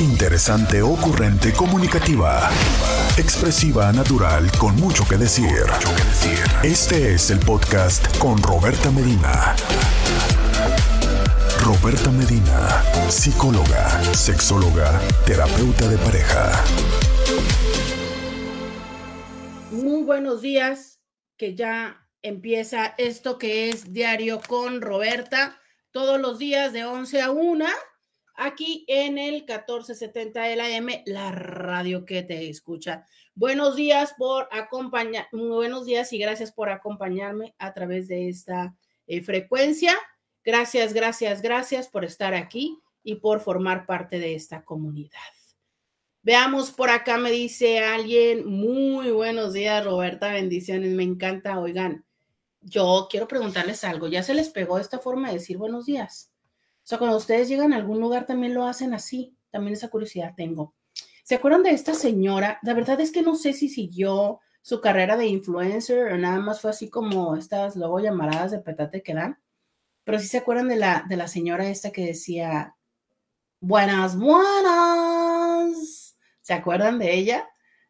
Interesante, ocurrente, comunicativa. Expresiva, natural, con mucho que decir. Este es el podcast con Roberta Medina. Roberta Medina, psicóloga, sexóloga, terapeuta de pareja. Muy buenos días, que ya empieza esto que es Diario con Roberta, todos los días de 11 a 1 aquí en el 1470 de la M, la radio que te escucha. Buenos días por acompañar, buenos días y gracias por acompañarme a través de esta eh, frecuencia. Gracias, gracias, gracias por estar aquí y por formar parte de esta comunidad. Veamos por acá, me dice alguien, muy buenos días, Roberta, bendiciones, me encanta, oigan, yo quiero preguntarles algo, ¿ya se les pegó esta forma de decir buenos días? Sea, cuando ustedes llegan a algún lugar también lo hacen así. También esa curiosidad tengo. ¿Se acuerdan de esta señora? La verdad es que no sé si siguió su carrera de influencer o nada más fue así como estas luego llamaradas de petate que dan. Pero sí se acuerdan de la, de la señora esta que decía, buenas, buenas. ¿Se acuerdan de ella?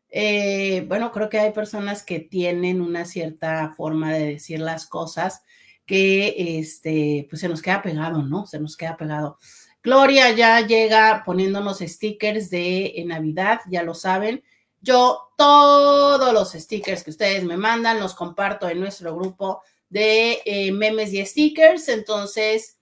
Eh, bueno, creo que hay personas que tienen una cierta forma de decir las cosas que este, pues se nos queda pegado, ¿no? Se nos queda pegado. Gloria ya llega poniéndonos stickers de Navidad, ya lo saben. Yo todos los stickers que ustedes me mandan los comparto en nuestro grupo de eh, memes y stickers. Entonces,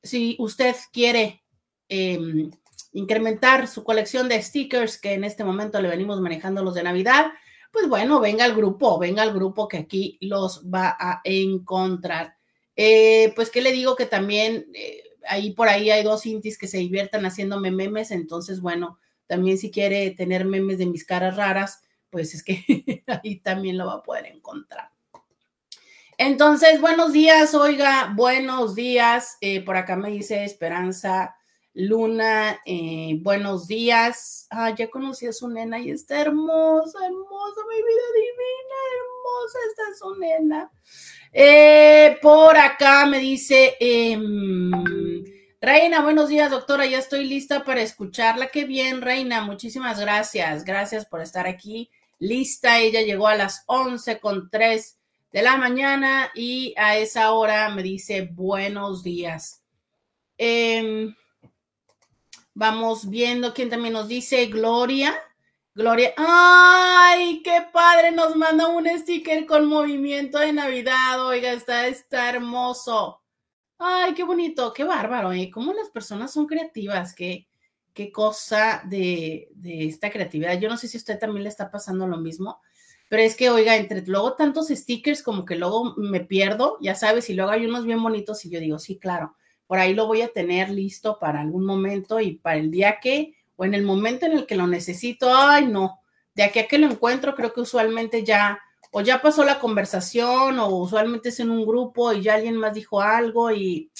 si usted quiere em, incrementar su colección de stickers, que en este momento le venimos manejando los de Navidad, pues bueno, venga al grupo, venga al grupo que aquí los va a encontrar. Eh, pues, ¿qué le digo? Que también eh, ahí por ahí hay dos intis que se diviertan haciéndome memes, entonces, bueno, también si quiere tener memes de mis caras raras, pues es que ahí también lo va a poder encontrar. Entonces, buenos días, oiga, buenos días. Eh, por acá me dice Esperanza Luna, buenos días. Ah, ya conocí a su nena y está hermosa, hermosa, mi vida divina, hermosa, está su. Eh, por acá me dice, em, Reina, buenos días, doctora. Ya estoy lista para escucharla. Qué bien, Reina. Muchísimas gracias. Gracias por estar aquí. Lista. Ella llegó a las 11 con 3 de la mañana y a esa hora me dice buenos días. Em, vamos viendo quién también nos dice Gloria. Gloria, ¡ay, qué padre! Nos manda un sticker con movimiento de Navidad. Oiga, está, está hermoso. Ay, qué bonito, qué bárbaro, ¿eh? Cómo las personas son creativas, qué, qué cosa de, de esta creatividad. Yo no sé si a usted también le está pasando lo mismo, pero es que, oiga, entre luego tantos stickers como que luego me pierdo, ya sabes, y luego hay unos bien bonitos y yo digo, sí, claro, por ahí lo voy a tener listo para algún momento y para el día que en el momento en el que lo necesito, ay, no, de aquí a que lo encuentro, creo que usualmente ya, o ya pasó la conversación, o usualmente es en un grupo y ya alguien más dijo algo y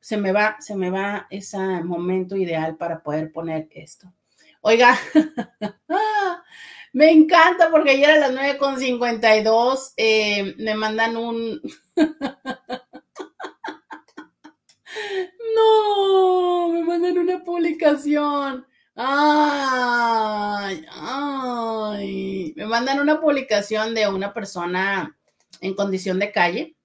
se me va, se me va ese momento ideal para poder poner esto. Oiga, me encanta porque ayer a las 9.52 eh, me mandan un... no, me mandan una publicación Ay, ay. Me mandan una publicación de una persona en condición de calle,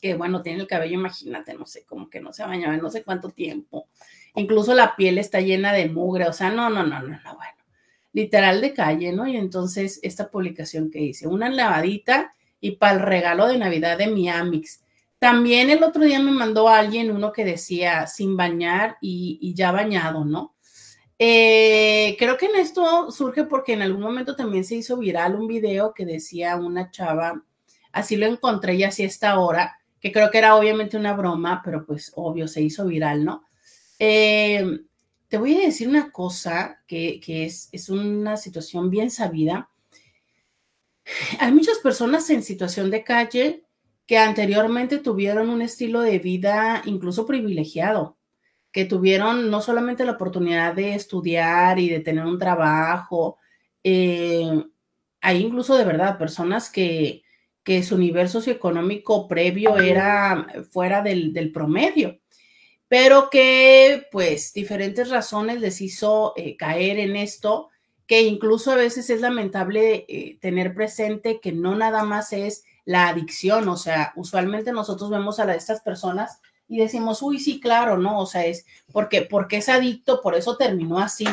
que bueno, tiene el cabello, imagínate, no sé, como que no se bañaba en no sé cuánto tiempo. Incluso la piel está llena de mugre, o sea, no, no, no, no, no, bueno. Literal de calle, ¿no? Y entonces esta publicación que hice, una lavadita y para el regalo de Navidad de mi Amix. También el otro día me mandó alguien uno que decía sin bañar y ya bañado, ¿no? Eh, creo que en esto surge porque en algún momento también se hizo viral un video que decía una chava, así lo encontré y así esta hora, que creo que era obviamente una broma, pero pues obvio se hizo viral, ¿no? Eh, te voy a decir una cosa que, que es, es una situación bien sabida. Hay muchas personas en situación de calle que anteriormente tuvieron un estilo de vida incluso privilegiado que tuvieron no solamente la oportunidad de estudiar y de tener un trabajo, eh, hay incluso de verdad personas que, que su nivel socioeconómico previo era fuera del, del, promedio. pero que pues diferentes razones les hizo eh, caer en esto, que incluso a veces es lamentable eh, tener presente que no nada más es la adicción, o sea, usualmente nosotros vemos a estas personas y decimos, uy, sí, claro, ¿no? O sea, es porque, porque es adicto, por eso terminó así.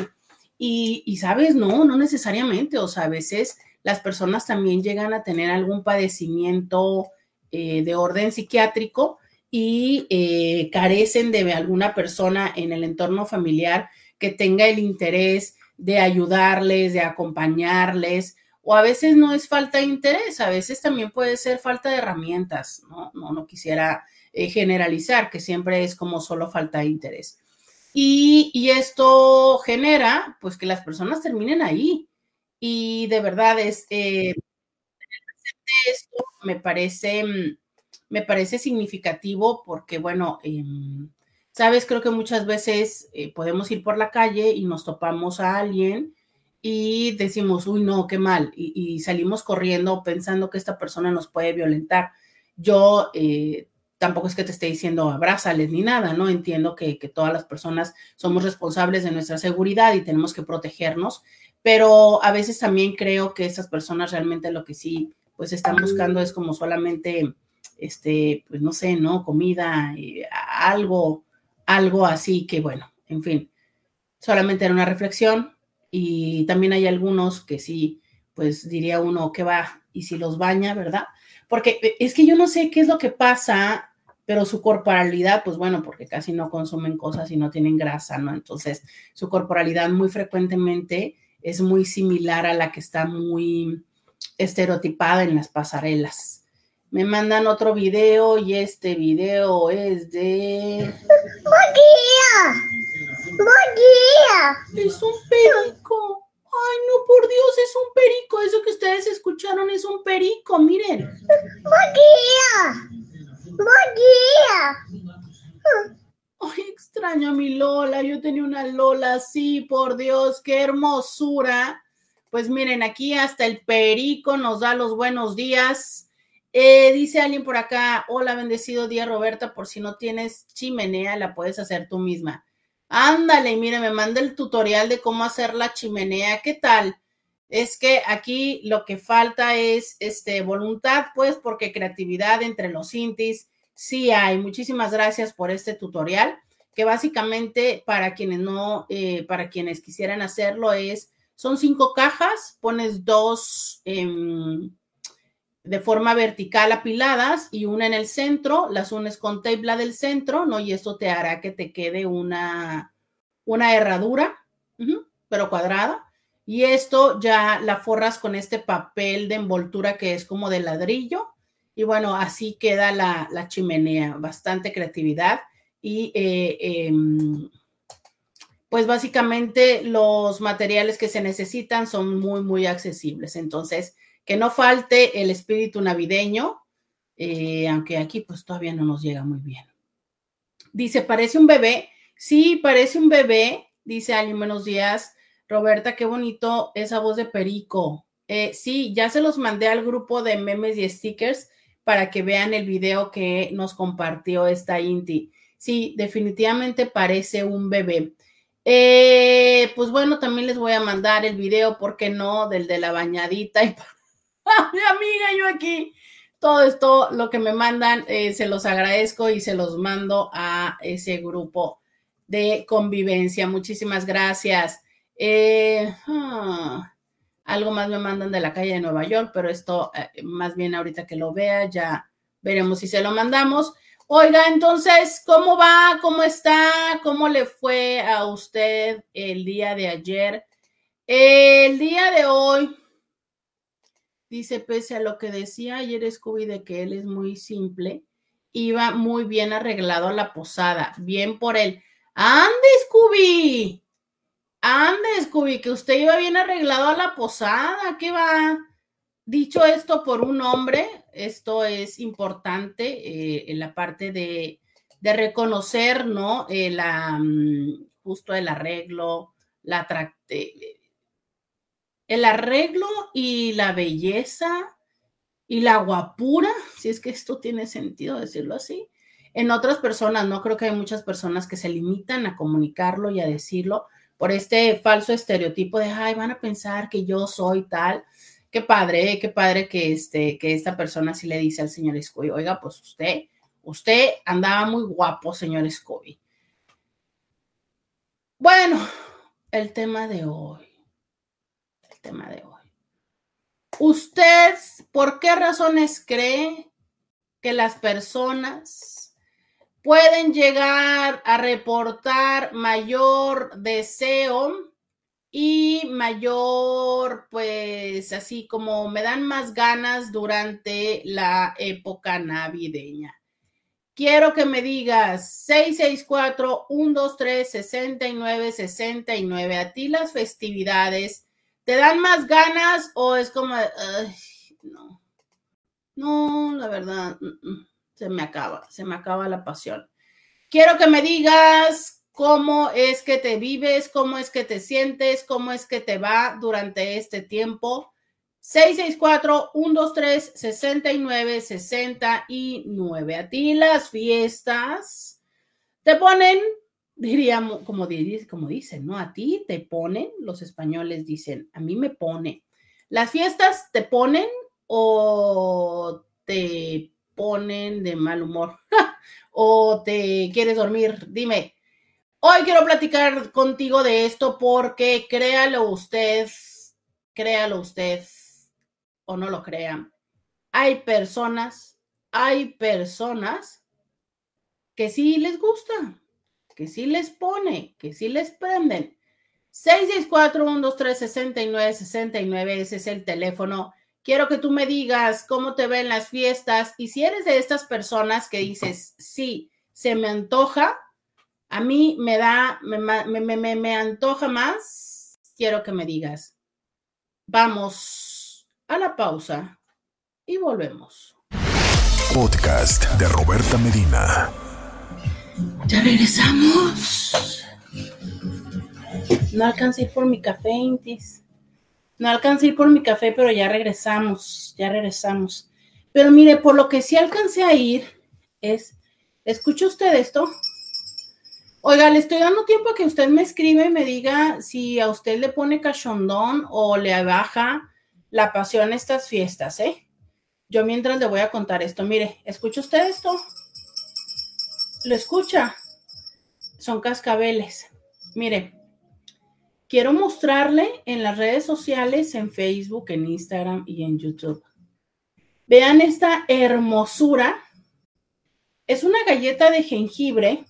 Y, y, sabes, no, no necesariamente, o sea, a veces las personas también llegan a tener algún padecimiento eh, de orden psiquiátrico y eh, carecen de alguna persona en el entorno familiar que tenga el interés de ayudarles, de acompañarles, o a veces no es falta de interés, a veces también puede ser falta de herramientas, ¿no? No, no quisiera eh, generalizar, que siempre es como solo falta de interés. Y, y, esto genera, pues, que las personas terminen ahí. Y de verdad, es, eh, esto me parece, me parece significativo porque, bueno, em, sabes, creo que muchas veces eh, podemos ir por la calle y nos topamos a alguien y decimos, uy, no, qué mal, y, salimos corriendo pensando que esta persona nos puede violentar. Yo eh, tampoco es que te esté diciendo abrázales ni nada, ¿no? Entiendo que, que, todas las personas somos responsables de nuestra seguridad y tenemos que protegernos, pero a veces también creo que esas personas realmente lo que sí, pues están buscando es como solamente, este, pues no sé, ¿no? Comida, eh, algo, algo así que, bueno, en fin, solamente era una reflexión y también hay algunos que sí, pues diría uno que va y si los baña, ¿verdad? Porque eh, es que yo no sé qué es lo que pasa, pero su corporalidad, pues bueno, porque casi no consumen cosas y no tienen grasa, ¿no? Entonces, su corporalidad muy frecuentemente es muy similar a la que está muy estereotipada en las pasarelas. Me mandan otro video y este video es de... ¡Magia! ¡Magia! Es un perico. Ay, no, por Dios, es un perico. Eso que ustedes escucharon es un perico, miren. ¡Magia! ¡Magia! Ay, extraño a mi Lola. Yo tenía una Lola así, por Dios, qué hermosura. Pues miren, aquí hasta el perico nos da los buenos días. Eh, dice alguien por acá, hola, bendecido día Roberta, por si no tienes chimenea, la puedes hacer tú misma. Ándale, mire, me manda el tutorial de cómo hacer la chimenea. ¿Qué tal? Es que aquí lo que falta es este voluntad, pues, porque creatividad entre los intis Sí hay. Muchísimas gracias por este tutorial, que básicamente para quienes no, eh, para quienes quisieran hacerlo es, son cinco cajas, pones dos em, de forma vertical apiladas y una en el centro, las unes con tape del centro, ¿no? Y esto te hará que te quede una, una herradura, pero cuadrada. Y esto ya la forras con este papel de envoltura que es como de ladrillo y bueno, así queda la, chimenea, bastante creatividad. Y eh, em, pues básicamente los materiales que se necesitan son muy, muy accesibles. Entonces, que no falte el espíritu navideño, eh, aunque aquí pues todavía no nos llega muy bien. Dice, parece un bebé. Sí, parece un bebé, dice alguien, buenos días. Roberta, qué bonito esa voz de Perico. Eh, sí, ya se los mandé al grupo de memes y stickers para que vean el video que nos compartió esta Inti. Sí, definitivamente parece un bebé. Eh, pues bueno, también les voy a mandar el video, ¿por qué no? Del de la bañadita. Y mi amiga, yo aquí, todo esto, lo que me mandan, eh, se los agradezco y se los mando a ese grupo de convivencia. Muchísimas gracias. Eh, ah, algo más me mandan de la calle de Nueva York, pero esto eh, más bien ahorita que lo vea ya veremos si se lo mandamos. Oiga, entonces, ¿cómo va? ¿Cómo está? ¿Cómo le fue a usted el día de ayer? El día de hoy, dice, pese a lo que decía ayer Scooby de que él es muy simple, iba muy bien arreglado a la posada. Bien por él. ¡Ande, Scooby! Ande, Scooby, que usted iba bien arreglado a la posada, ¿qué va? Dicho esto por un hombre, esto es importante eh, en la parte de, reconocer, ¿no? Eh, mm, justo el arreglo, la eh, el arreglo y la belleza y la guapura, si es que esto tiene sentido decirlo así, en otras personas, no creo que hay muchas personas que se limitan a comunicarlo y a decirlo por este falso estereotipo de, ay, van a pensar que yo soy tal. Qué padre, qué padre que, este, que esta persona sí le dice al señor Scooby, oiga, pues usted, usted andaba muy guapo, señor Scooby. Bueno, el tema de hoy, el tema de hoy. ¿Usted por qué razones cree que las personas pueden llegar a reportar mayor deseo y mayor, pues así como me dan más ganas durante la época navideña? Quiero que me digas 664-123-6969. A ti las festividades ¿Te dan más ganas o es como, no, no, la verdad, mm, mm, se me acaba, se me acaba la pasión. Quiero que me digas cómo es que te vives, cómo es que te sientes, cómo es que te va durante este tiempo. 664-123-6969. A ti las fiestas te ponen diríamos, como, como dicen, ¿no? A ti te ponen, los españoles dicen, a mí me pone. ¿Las fiestas te ponen o te ponen de mal humor? ¿O te quieres dormir? Dime. Hoy quiero platicar contigo de esto porque créalo usted, créalo usted o no lo crea. Hay personas, hay personas que sí les gusta, que sí les pone, que sí les prenden. 664-123-6969, ese es el teléfono. Quiero que tú me digas cómo te ven las fiestas y si eres de estas personas que dices, sí, se me antoja, a mí me da, me, me, me, me antoja más, quiero que me digas. Vamos a la pausa y volvemos. Podcast de Roberta Medina. Ya regresamos. No alcancé por mi café, Intis. No alcancé a ir por mi café, pero ya regresamos, ya regresamos. Pero mire, por lo que sí alcancé a ir es, ¿escucha usted esto? Oiga, le estoy dando tiempo a que usted me escribe y me diga si a usted le pone cachondón o le baja la pasión estas fiestas, ¿eh? Yo mientras le voy a contar esto. Mire, ¿escucha usted esto? lo escucha, son cascabeles. Mire, quiero mostrarle en las redes sociales, en Facebook, en Instagram y en YouTube. Vean esta hermosura. Es una galleta de jengibre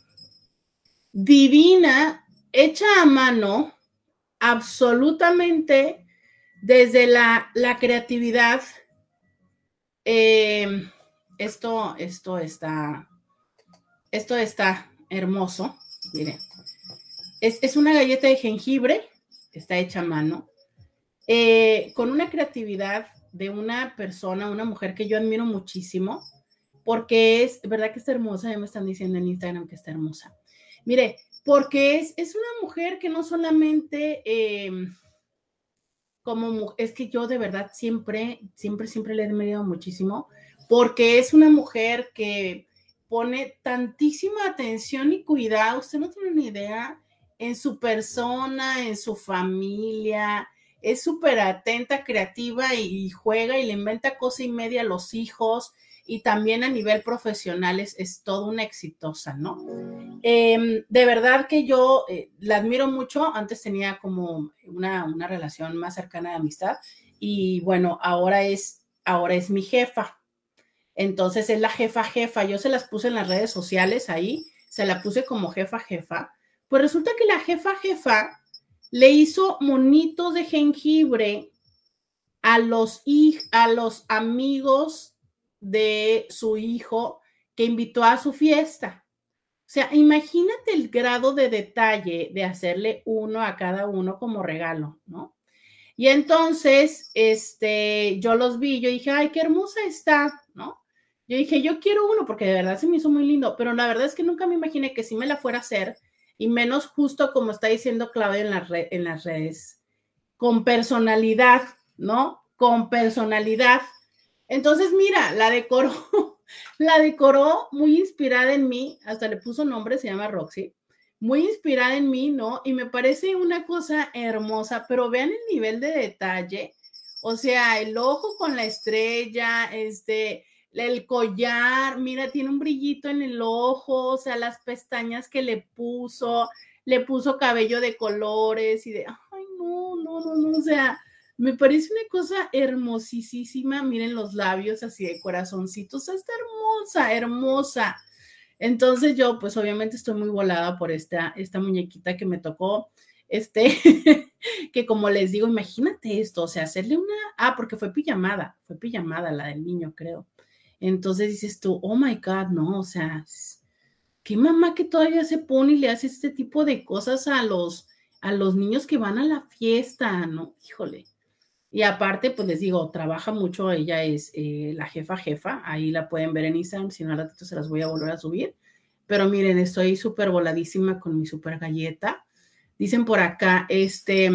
divina, hecha a mano, absolutamente desde la, creatividad. Eh, esto, esto está esto está hermoso. Miren. Es, una galleta de jengibre, está hecha a mano, eh, con una creatividad de una persona, una mujer que yo admiro muchísimo, porque es, ¿verdad que está hermosa? Ya me están diciendo en Instagram que está hermosa. Mire, porque es, es una mujer que no solamente, em, como, es que yo de verdad siempre, siempre, siempre le he admirado muchísimo, porque es una mujer que pone tantísima atención y cuidado, usted no tiene ni idea, en su persona, en su familia, es súper atenta, creativa y, juega y le inventa cosa y media a los hijos y también a nivel profesional es, es toda una exitosa, ¿no? Em, de verdad que yo eh, la admiro mucho, antes tenía como una, una relación más cercana de amistad y bueno, ahora es, ahora es mi jefa, entonces es la jefa jefa. Yo se las puse en las redes sociales ahí, se la puse como jefa jefa. Pues resulta que la jefa jefa le hizo monitos de jengibre a los, a los amigos de su hijo que invitó a su fiesta. O sea, imagínate el grado de detalle de hacerle uno a cada uno como regalo, ¿no? Y entonces, este, yo los vi, yo dije, ay, qué hermosa está, ¿no? Yo dije, yo quiero uno porque de verdad se me hizo muy lindo, pero la verdad es que nunca me imaginé que si me la fuera a hacer, y menos justo como está diciendo Claudia en, en las redes, con personalidad, ¿no? Con personalidad. Entonces, mira, la decoró, la decoró muy inspirada en mí, hasta le puso nombre, se llama Roxy, muy inspirada en mí, ¿no? Y me parece una cosa hermosa, pero vean el nivel de detalle, o sea, el ojo con la estrella, este, el collar, mira, tiene un brillito en el ojo, o sea, las pestañas que le puso, le puso cabello de colores y de, ay, no, no, no, no, o sea, me parece una cosa hermosísima. Miren los labios así de corazoncitos. Está hermosa, hermosa. Entonces yo, pues obviamente estoy muy volada por esta, esta muñequita que me tocó. Este, que como les digo, imagínate esto, o sea, hacerle una, ah, porque fue pijamada, fue pijamada la del niño, creo. Entonces dices tú, oh my God, no, o sea, qué mamá que todavía se pone y le hace este tipo de cosas a los, a los niños que van a la fiesta, ¿no? Híjole. Y aparte, pues les digo, trabaja mucho, ella es eh, la jefa jefa, ahí la pueden ver en Instagram, si no al ratito se las voy a volver a subir. Pero miren, estoy súper voladísima con mi súper galleta. Dicen por acá, este,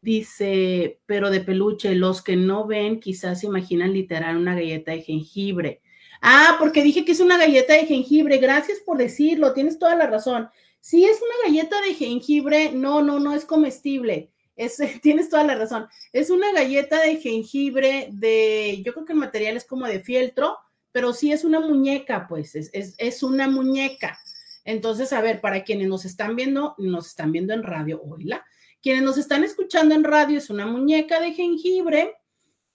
dice, pero de peluche, los que no ven quizás se imaginan literal una galleta de jengibre. Ah, porque dije que es una galleta de jengibre, gracias por decirlo, tienes toda la razón. Si es una galleta de jengibre, no, no, no es comestible tienes toda la razón. Es una galleta de jengibre de, yo creo que el material es como de fieltro, pero sí es una muñeca, pues, es, es, una muñeca. Entonces, a ver, para quienes nos están viendo, nos están viendo en radio, oíla. Quienes nos están escuchando en radio, es una muñeca de jengibre.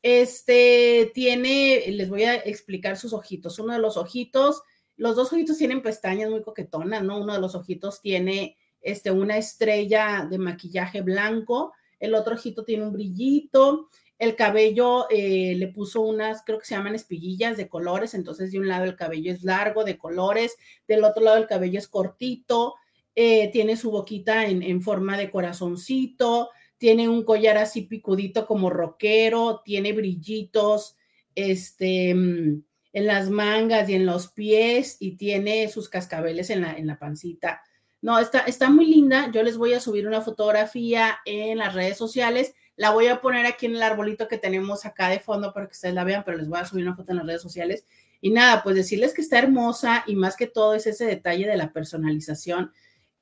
Este tiene, les voy a explicar sus ojitos. Uno de los ojitos, los dos ojitos tienen pestañas muy coquetonas, ¿no? Uno de los ojitos tiene este, una estrella de maquillaje blanco, el otro ojito tiene un brillito, el cabello eh, le puso unas, creo que se llaman espiguillas de colores, entonces de un lado el cabello es largo de colores, del otro lado el cabello es cortito, eh, tiene su boquita en, en, forma de corazoncito, tiene un collar así picudito como rockero, tiene brillitos, este, mm, en las mangas y en los pies y tiene sus cascabeles en la, en la pancita. No, está, está muy linda. Yo les voy a subir una fotografía en las redes sociales. La voy a poner aquí en el arbolito que tenemos acá de fondo para que ustedes la vean, pero les voy a subir una foto en las redes sociales. Y nada, pues decirles que está hermosa y más que todo es ese detalle de la personalización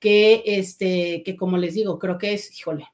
que, este, que como les digo, creo que es, híjole,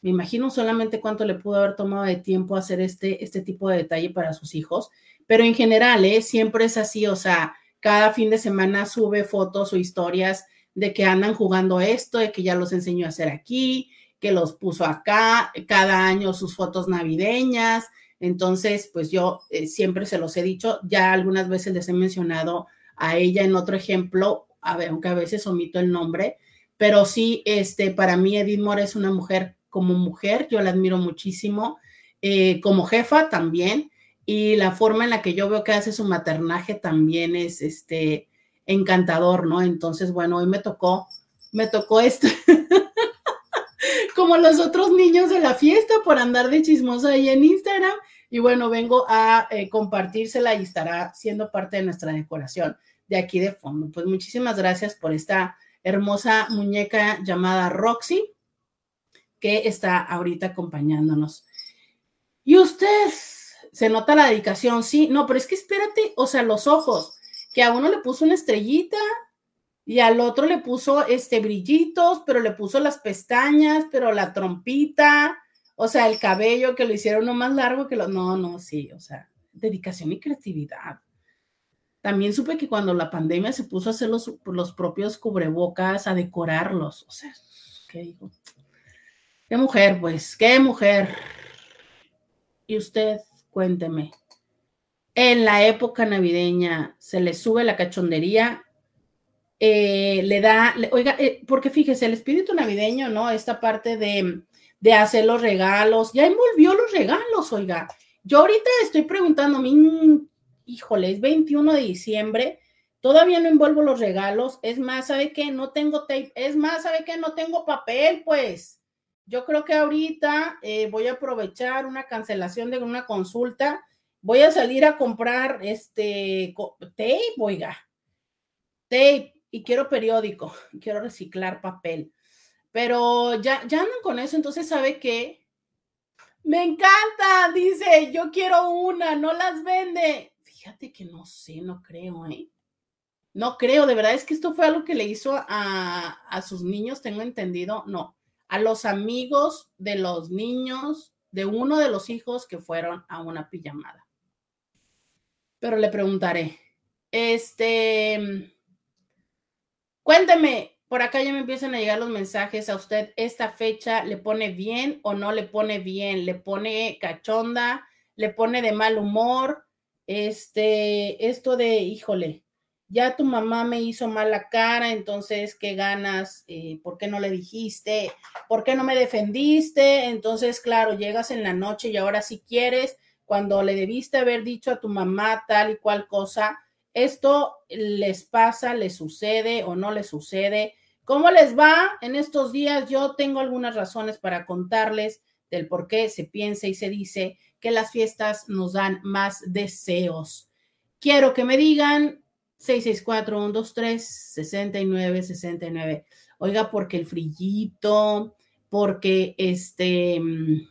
me imagino solamente cuánto le pudo haber tomado de tiempo hacer este, este tipo de detalle para sus hijos, pero en general, ¿eh? siempre es así, o sea, cada fin de semana sube fotos o historias de que andan jugando esto, de que ya los enseñó a hacer aquí, que los puso acá, cada año sus fotos navideñas. Entonces, pues yo eh, siempre se los he dicho, ya algunas veces les he mencionado a ella en otro ejemplo, a ver, aunque a veces omito el nombre, pero sí, este, para mí Edith Moore es una mujer como mujer, yo la admiro muchísimo, eh, como jefa también, y la forma en la que yo veo que hace su maternaje también es, este, encantador, ¿no? Entonces, bueno, hoy me tocó, me tocó esto, como los otros niños de la fiesta por andar de chismosa ahí en Instagram. Y bueno, vengo a eh, compartírsela y estará siendo parte de nuestra decoración de aquí de fondo. Pues muchísimas gracias por esta hermosa muñeca llamada Roxy que está ahorita acompañándonos. Y usted, se nota la dedicación, sí, no, pero es que espérate, o sea, los ojos que a uno le puso una estrellita y al otro le puso este brillitos, pero le puso las pestañas, pero la trompita, o sea, el cabello que lo hicieron uno más largo que lo no, no, sí, o sea, dedicación y creatividad. También supe que cuando la pandemia se puso a hacer los, los propios cubrebocas, a decorarlos, o sea, ¿qué digo? Qué mujer, pues, qué mujer. Y usted, cuénteme en la época navideña se le sube la cachondería, eh, le da, oiga, eh, porque fíjese, el espíritu navideño, ¿no? Esta parte de, de, hacer los regalos, ya envolvió los regalos, oiga. Yo ahorita estoy preguntando, híjole, es 21 de diciembre, todavía no envuelvo los regalos, es más, ¿sabe qué? No tengo tape, es más, ¿sabe qué? No tengo papel, pues. Yo creo que ahorita eh, voy a aprovechar una cancelación de una consulta voy a salir a comprar este tape, oiga, tape y quiero periódico, quiero reciclar papel. Pero ya, ya andan con eso, entonces sabe que me encanta, dice, yo quiero una, no las vende. Fíjate que no sé, no creo, ¿eh? No creo, de verdad es que esto fue algo que le hizo a, a sus niños, tengo entendido, no, a los amigos de los niños, de uno de los hijos que fueron a una pijamada. Pero le preguntaré, este, cuénteme, por acá ya me empiezan a llegar los mensajes a usted, ¿esta fecha le pone bien o no le pone bien? ¿Le pone cachonda? ¿Le pone de mal humor? Este, esto de, híjole, ya tu mamá me hizo mala cara, entonces, ¿qué ganas? Eh, ¿Por qué no le dijiste? ¿Por qué no me defendiste? Entonces, claro, llegas en la noche y ahora si quieres, cuando le debiste haber dicho a tu mamá tal y cual cosa, esto les pasa, les sucede o no les sucede. ¿Cómo les va en estos días? Yo tengo algunas razones para contarles del por qué se piensa y se dice que las fiestas nos dan más deseos. Quiero que me digan 664-123-6969. Oiga, porque el frillito, porque este, mm,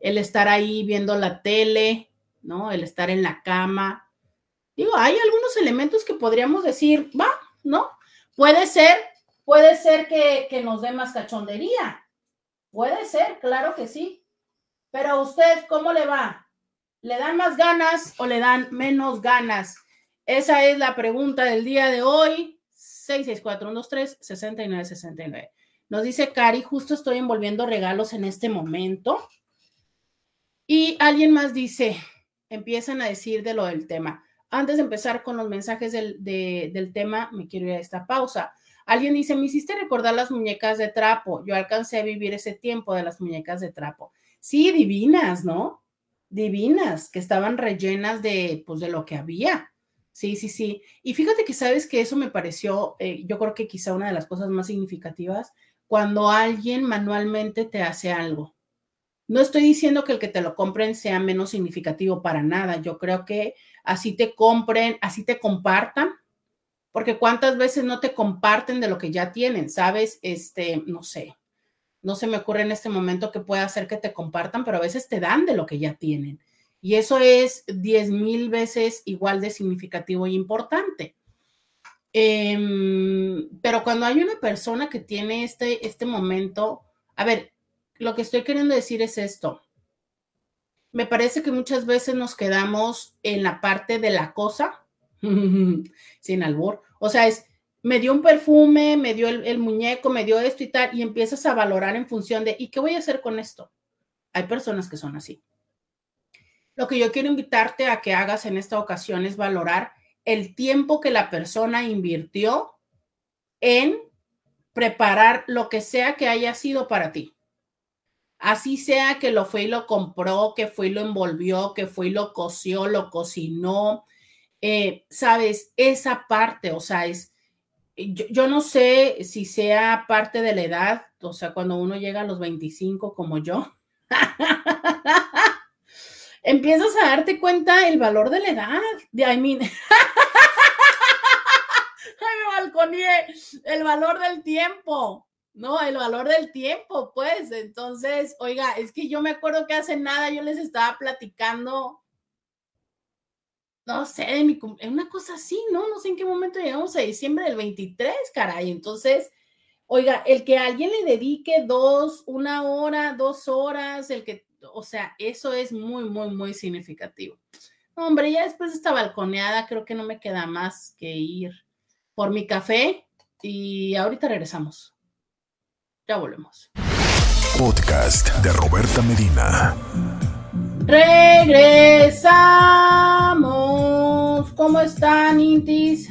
el estar ahí viendo la tele, ¿no? El estar en la cama. Digo, hay algunos elementos que podríamos decir, va, ¿no? Puede ser, puede ser que, que nos dé más cachondería. Puede ser, claro que sí. Pero a usted, ¿cómo le va? ¿Le dan más ganas o le dan menos ganas? Esa es la pregunta del día de hoy. 664-123-6969. Nos dice Cari, justo estoy envolviendo regalos en este momento. Y alguien más dice, empiezan a decir de lo del tema. Antes de empezar con los mensajes del, del tema, me quiero ir a esta pausa. Alguien dice, me hiciste recordar las muñecas de trapo. Yo alcancé a vivir ese tiempo de las muñecas de trapo. Sí, divinas, ¿no? Divinas, que estaban rellenas de, pues, de lo que había. Sí, sí, sí. Y fíjate que sabes que eso me pareció, eh, yo creo que quizá una de las cosas más significativas, cuando alguien manualmente te hace algo. No estoy diciendo que el que te lo compren sea menos significativo para nada. Yo creo que así te compren, así te compartan, porque cuántas veces no te comparten de lo que ya tienen, ¿sabes? Este, no sé, no se me ocurre en este momento que pueda hacer que te compartan, pero a veces te dan de lo que ya tienen. Y eso es diez mil veces igual de significativo y importante. Em, pero cuando hay una persona que tiene este, este momento, a ver, lo que estoy queriendo decir es esto. Me parece que muchas veces nos quedamos en la parte de la cosa, sin albor. O sea, es, me dio un perfume, me dio el, muñeco, me dio esto y tal, y empiezas a valorar en función de, ¿y qué voy a hacer con esto? Hay personas que son así. Lo que yo quiero invitarte a que hagas en esta ocasión es valorar el tiempo que la persona invirtió en preparar lo que sea que haya sido para ti. Así sea que lo fue y lo compró, que fue y lo envolvió, que fue y lo coció, lo cocinó. Eh, Sabes, esa parte, o sea, es, yo, no sé si sea parte de la edad, o sea, cuando uno llega a los 25 como yo. empiezas a darte cuenta el valor de la edad. De, I mean, Ay. El valor del tiempo. No, el valor del tiempo, pues. Entonces, oiga, es que yo me acuerdo que hace nada yo les estaba platicando, no sé, de mi, una cosa así, ¿no? No sé en qué momento llegamos a diciembre del 23, caray. Entonces, oiga, el que alguien le dedique dos, una hora, dos horas, el que o sea, eso es muy, muy, muy significativo. Hombre, ya después de esta balconeada, creo que no me queda más que ir por mi café y ahorita regresamos. Ya volvemos. Podcast de Roberta Medina. Regresamos. ¿Cómo están, Intis?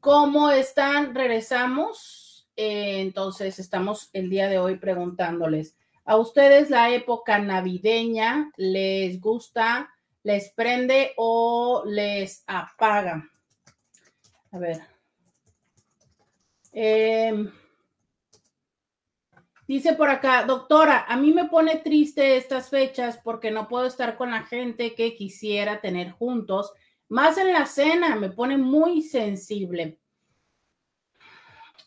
¿Cómo están? Regresamos. Eh, entonces, estamos el día de hoy preguntándoles. ¿A ustedes la época navideña les gusta, les prende o les apaga? A ver. Eh, dice por acá, doctora, a mí me pone triste estas fechas porque no puedo estar con la gente que quisiera tener juntos. Más en la cena, me pone muy sensible.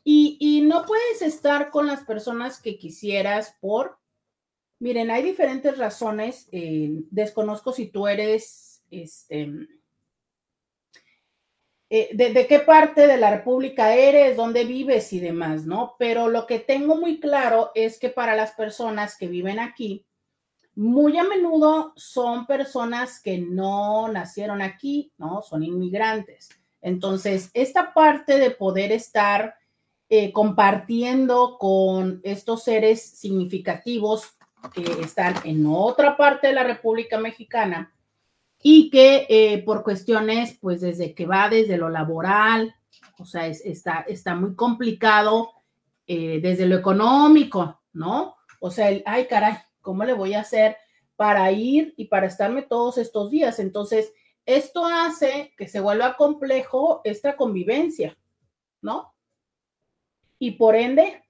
Y, y, no puedes estar con las personas que quisieras por Miren, hay diferentes razones. Eh, desconozco si tú eres este, eh, de, qué parte de la República eres, dónde vives y demás, ¿no? Pero lo que tengo muy claro es que para las personas que viven aquí, muy a menudo son personas que no nacieron aquí, ¿no? Son inmigrantes. Entonces, esta parte de poder estar eh, compartiendo con estos seres significativos que están en otra parte de la República Mexicana, y que eh, por cuestiones, pues desde que va desde lo laboral, o sea, está, está muy complicado eh, desde lo económico, ¿no? O sea, el, ay, caray, ¿cómo le voy a hacer para ir y para estarme todos estos días? Entonces, esto hace que se vuelva complejo esta convivencia, ¿no? Y por ende,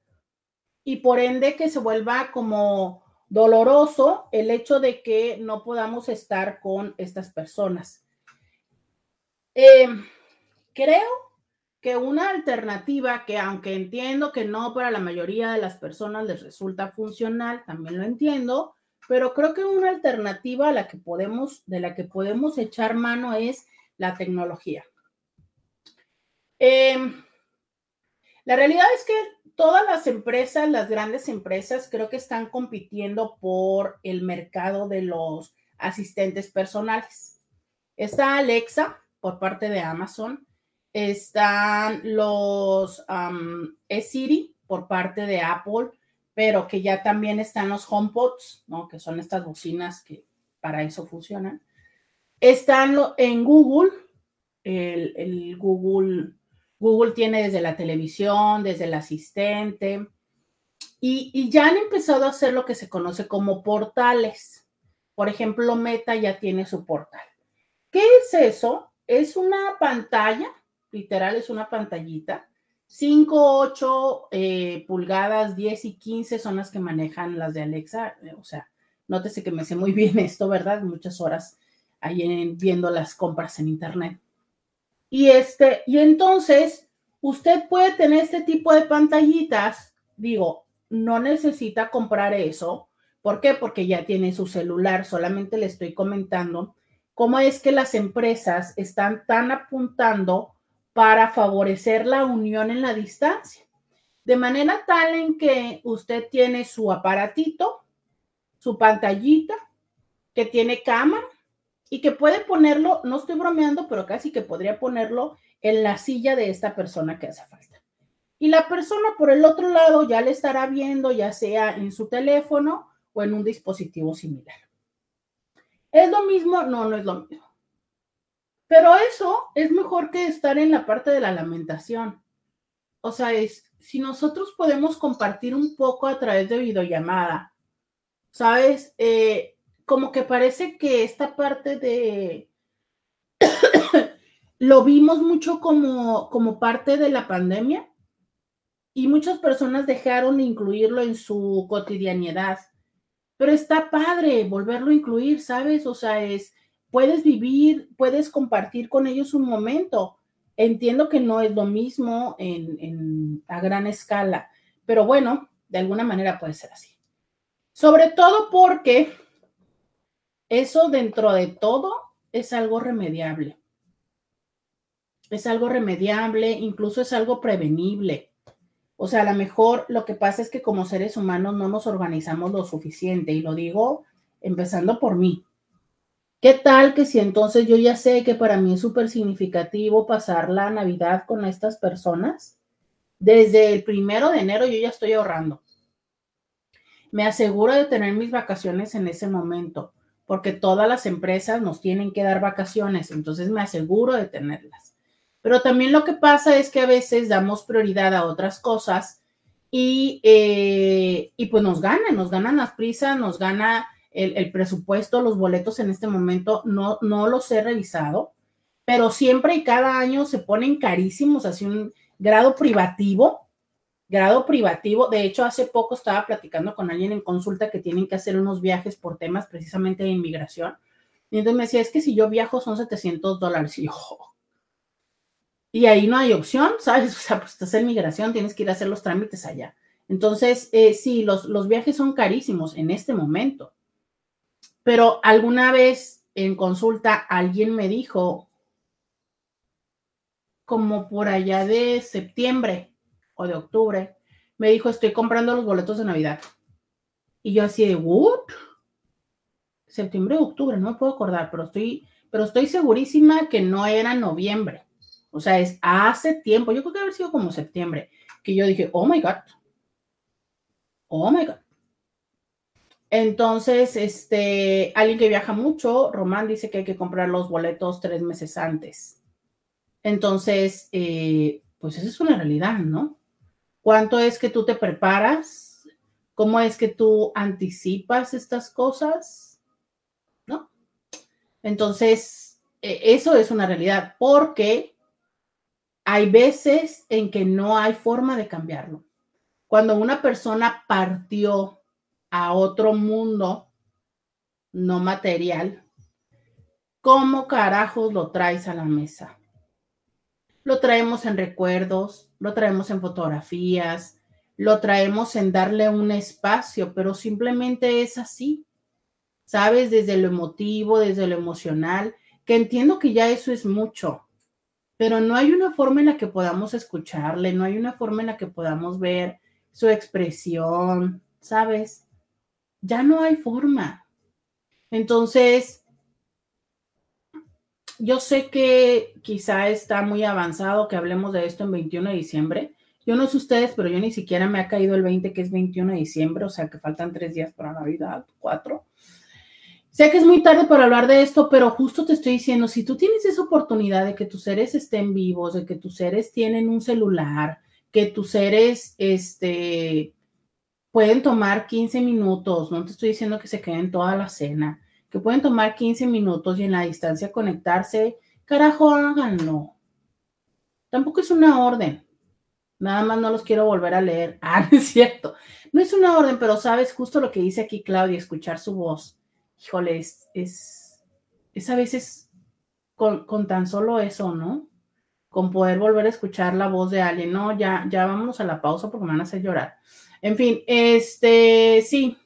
y por ende que se vuelva como doloroso el hecho de que no podamos estar con estas personas. Em, creo que una alternativa que aunque entiendo que no para la mayoría de las personas les resulta funcional, también lo entiendo, pero creo que una alternativa a la que podemos, de la que podemos echar mano es la tecnología. Em, la realidad es que todas las empresas, las grandes empresas, creo que están compitiendo por el mercado de los asistentes personales. Está Alexa por parte de Amazon, están los Siri por parte de Apple, pero que ya también están los HomePods, ¿no? Que son estas bocinas que para eso funcionan. Están en Google, el Google Google tiene desde la televisión, desde el asistente, y, ya han empezado a hacer lo que se conoce como portales. Por ejemplo, Meta ya tiene su portal. ¿Qué es eso? Es una pantalla, literal, es una pantallita. 5, 8 eh, pulgadas, 10 y 15 son las que manejan las de Alexa. Eh, o sea, nótese que me sé muy bien esto, ¿verdad? Muchas horas ahí viendo las compras en Internet. Y este, y entonces usted puede tener este tipo de pantallitas, digo, no necesita comprar eso. ¿Por qué? Porque ya tiene su celular. Solamente le estoy comentando cómo es que las empresas están tan apuntando para favorecer la unión en la distancia. De manera tal en que usted tiene su aparatito, su pantallita, que tiene cámara, y que puede ponerlo, no estoy bromeando, pero casi que podría ponerlo en la silla de esta persona que hace falta. Y la persona por el otro lado ya le estará viendo, ya sea en su teléfono o en un dispositivo similar. ¿Es lo mismo? No, no es lo mismo. Pero eso es mejor que estar en la parte de la lamentación. O sea, es, si nosotros podemos compartir un poco a través de videollamada, ¿sabes? Eh, como que parece que esta parte de lo vimos mucho como, como parte de la pandemia y muchas personas dejaron de incluirlo en su cotidianidad. Pero está padre volverlo a incluir, ¿sabes? O sea, es, puedes vivir, puedes compartir con ellos un momento. Entiendo que no es lo mismo en, a gran escala, pero bueno, de alguna manera puede ser así. Sobre todo porque eso dentro de todo es algo remediable. Es algo remediable, incluso es algo prevenible. O sea, a lo mejor lo que pasa es que como seres humanos no nos organizamos lo suficiente y lo digo empezando por mí. ¿Qué tal que si entonces yo ya sé que para mí es súper significativo pasar la Navidad con estas personas? Desde el primero de enero yo ya estoy ahorrando. Me aseguro de tener mis vacaciones en ese momento porque todas las empresas nos tienen que dar vacaciones, entonces me aseguro de tenerlas. Pero también lo que pasa es que a veces damos prioridad a otras cosas y, eh, y pues nos ganan, nos ganan las prisas, nos gana el, presupuesto, los boletos en este momento, no, no los he revisado, pero siempre y cada año se ponen carísimos, así un grado privativo, grado privativo. De hecho, hace poco estaba platicando con alguien en consulta que tienen que hacer unos viajes por temas precisamente de inmigración. Y entonces me decía, es que si yo viajo son 700 dólares. Y yo, y ahí no hay opción, ¿sabes? O sea, pues estás en migración, tienes que ir a hacer los trámites allá. Entonces, eh, sí, los, los viajes son carísimos en este momento. Pero alguna vez en consulta alguien me dijo, como por allá de septiembre o de octubre, me dijo, estoy comprando los boletos de Navidad. Y yo así de, ¿what? Septiembre o octubre, no me puedo acordar, pero estoy, pero estoy segurísima que no era noviembre. O sea, es hace tiempo, yo creo que haber sido como septiembre, que yo dije, oh my God. Oh my God. Entonces, este, alguien que viaja mucho, Román dice que hay que comprar los boletos tres meses antes. Entonces, eh, pues esa es una realidad, ¿no? ¿Cuánto es que tú te preparas? ¿Cómo es que tú anticipas estas cosas? ¿No? Entonces, e, eso es una realidad porque hay veces en que no hay forma de cambiarlo. Cuando una persona partió a otro mundo no material, ¿cómo carajos lo traes a la mesa? Lo traemos en recuerdos, lo traemos en fotografías, lo traemos en darle un espacio, pero simplemente es así, ¿sabes? Desde lo emotivo, desde lo emocional, que entiendo que ya eso es mucho, pero no hay una forma en la que podamos escucharle, no hay una forma en la que podamos ver su expresión, ¿sabes? Ya no hay forma. Entonces, yo sé que quizá está muy avanzado que hablemos de esto en 21 de diciembre. Yo no sé ustedes, pero yo ni siquiera me ha caído el 20, que es 21 de diciembre, o sea que faltan tres días para Navidad, cuatro. Sé que es muy tarde para hablar de esto, pero justo te estoy diciendo, si tú tienes esa oportunidad de que tus seres estén vivos, de que tus seres tienen un celular, que tus seres, este, pueden tomar 15 minutos, no te estoy diciendo que se queden toda la cena, que pueden tomar 15 minutos y en la distancia conectarse, carajo, háganlo. Tampoco es una orden. Nada más no los quiero volver a leer. Ah, es cierto. No es una orden, pero sabes justo lo que dice aquí Claudia, escuchar su voz. Híjole, es, es, a veces con, con, tan solo eso, ¿no? Con poder volver a escuchar la voz de alguien. No, ya, ya vámonos a la pausa porque me van a hacer llorar. En fin, este, sí.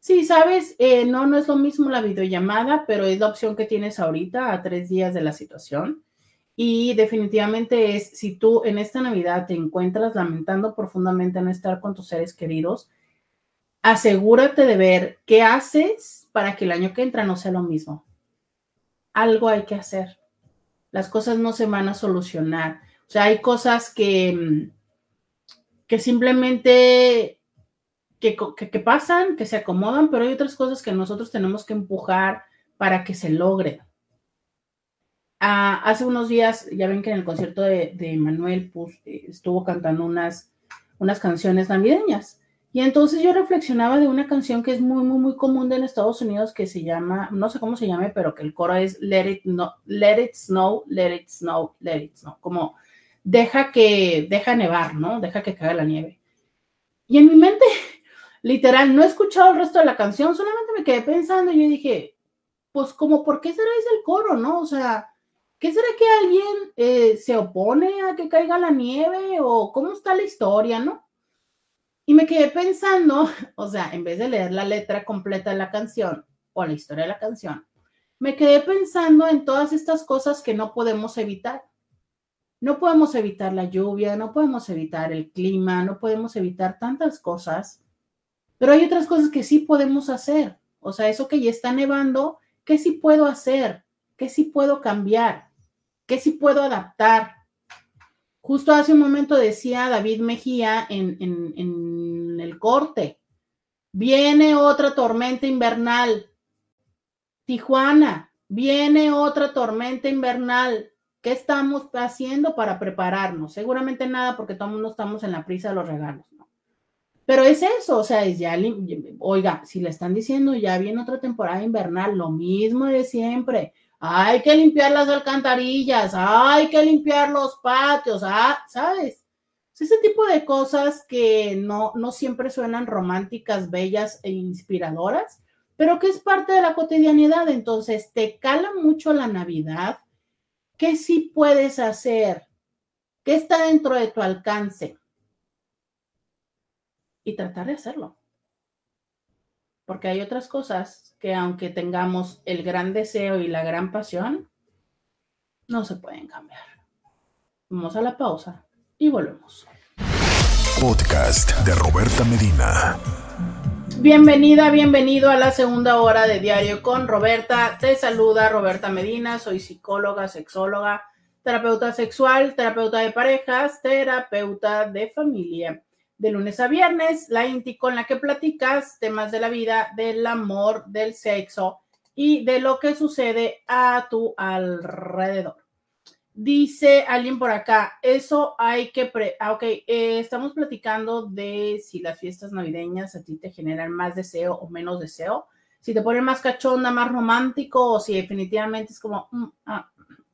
Sí, sabes, eh, no, no es lo mismo la videollamada, pero es la opción que tienes ahorita a tres días de la situación. Y definitivamente es, si tú en esta Navidad te encuentras lamentando profundamente no estar con tus seres queridos, asegúrate de ver qué haces para que el año que entra no sea lo mismo. Algo hay que hacer. Las cosas no se van a solucionar. O sea, hay cosas que mm, que simplemente que, pasan, que se acomodan, pero hay otras cosas que nosotros tenemos que empujar para que se logre. Ah, hace unos días, ya ven que en el concierto de, Manuel pues, estuvo cantando unas, unas canciones navideñas. Y entonces yo reflexionaba de una canción que es muy, muy, muy común en Estados Unidos que se llama, no sé cómo se llame, pero que el coro es Let it, no, let it snow, let it snow, let it snow. Como deja que, deja nevar, ¿no? Deja que caiga la nieve. Y en mi mente, literal, no he escuchado el resto de la canción, solamente me quedé pensando y yo dije, pues como, ¿por qué será ese el coro, no? O sea, ¿qué será que alguien eh, se opone a que caiga la nieve o cómo está la historia, no? Y me quedé pensando, o sea, en vez de leer la letra completa de la canción o la historia de la canción, me quedé pensando en todas estas cosas que no podemos evitar. No podemos evitar la lluvia, no podemos evitar el clima, no podemos evitar tantas cosas, pero hay otras cosas que sí podemos hacer. O sea, eso que ya está nevando, ¿qué sí puedo hacer? ¿Qué sí puedo cambiar? ¿Qué sí puedo adaptar? Justo hace un momento decía David Mejía en, el corte, viene otra tormenta invernal. Tijuana, viene otra tormenta invernal. ¿Qué estamos haciendo para prepararnos? Seguramente nada porque todos no estamos en la prisa de los regalos, ¿no? Pero es eso, o sea, es ya, oiga, si le están diciendo ya viene otra temporada invernal, lo mismo de siempre. Hay que limpiar las alcantarillas, hay que limpiar los patios, ah, ¿sabes? Ese tipo de cosas que no, no siempre suenan románticas, bellas e inspiradoras, pero que es parte de la cotidianidad. Entonces, te cala mucho la Navidad, ¿Qué sí puedes hacer? ¿Qué está dentro de tu alcance? Y tratar de hacerlo. porque hay otras cosas que aunque tengamos el gran deseo y la gran pasión, no se pueden cambiar. Vamos a la pausa y volvemos. Podcast de Roberta Medina. Bienvenida, bienvenido a la segunda hora de Diario con Roberta. Te saluda Roberta Medina, soy psicóloga, sexóloga, terapeuta sexual, terapeuta de parejas, terapeuta de familia. De lunes a viernes, la INTI con la que platicas temas de la vida, del amor, del sexo y de lo que sucede a tu alrededor. Dice alguien por acá, eso hay que, pre ah, ok, eh, estamos platicando de si las fiestas navideñas a ti te generan más deseo o menos deseo, si te ponen más cachonda, más romántico o si definitivamente es como, mm, ah,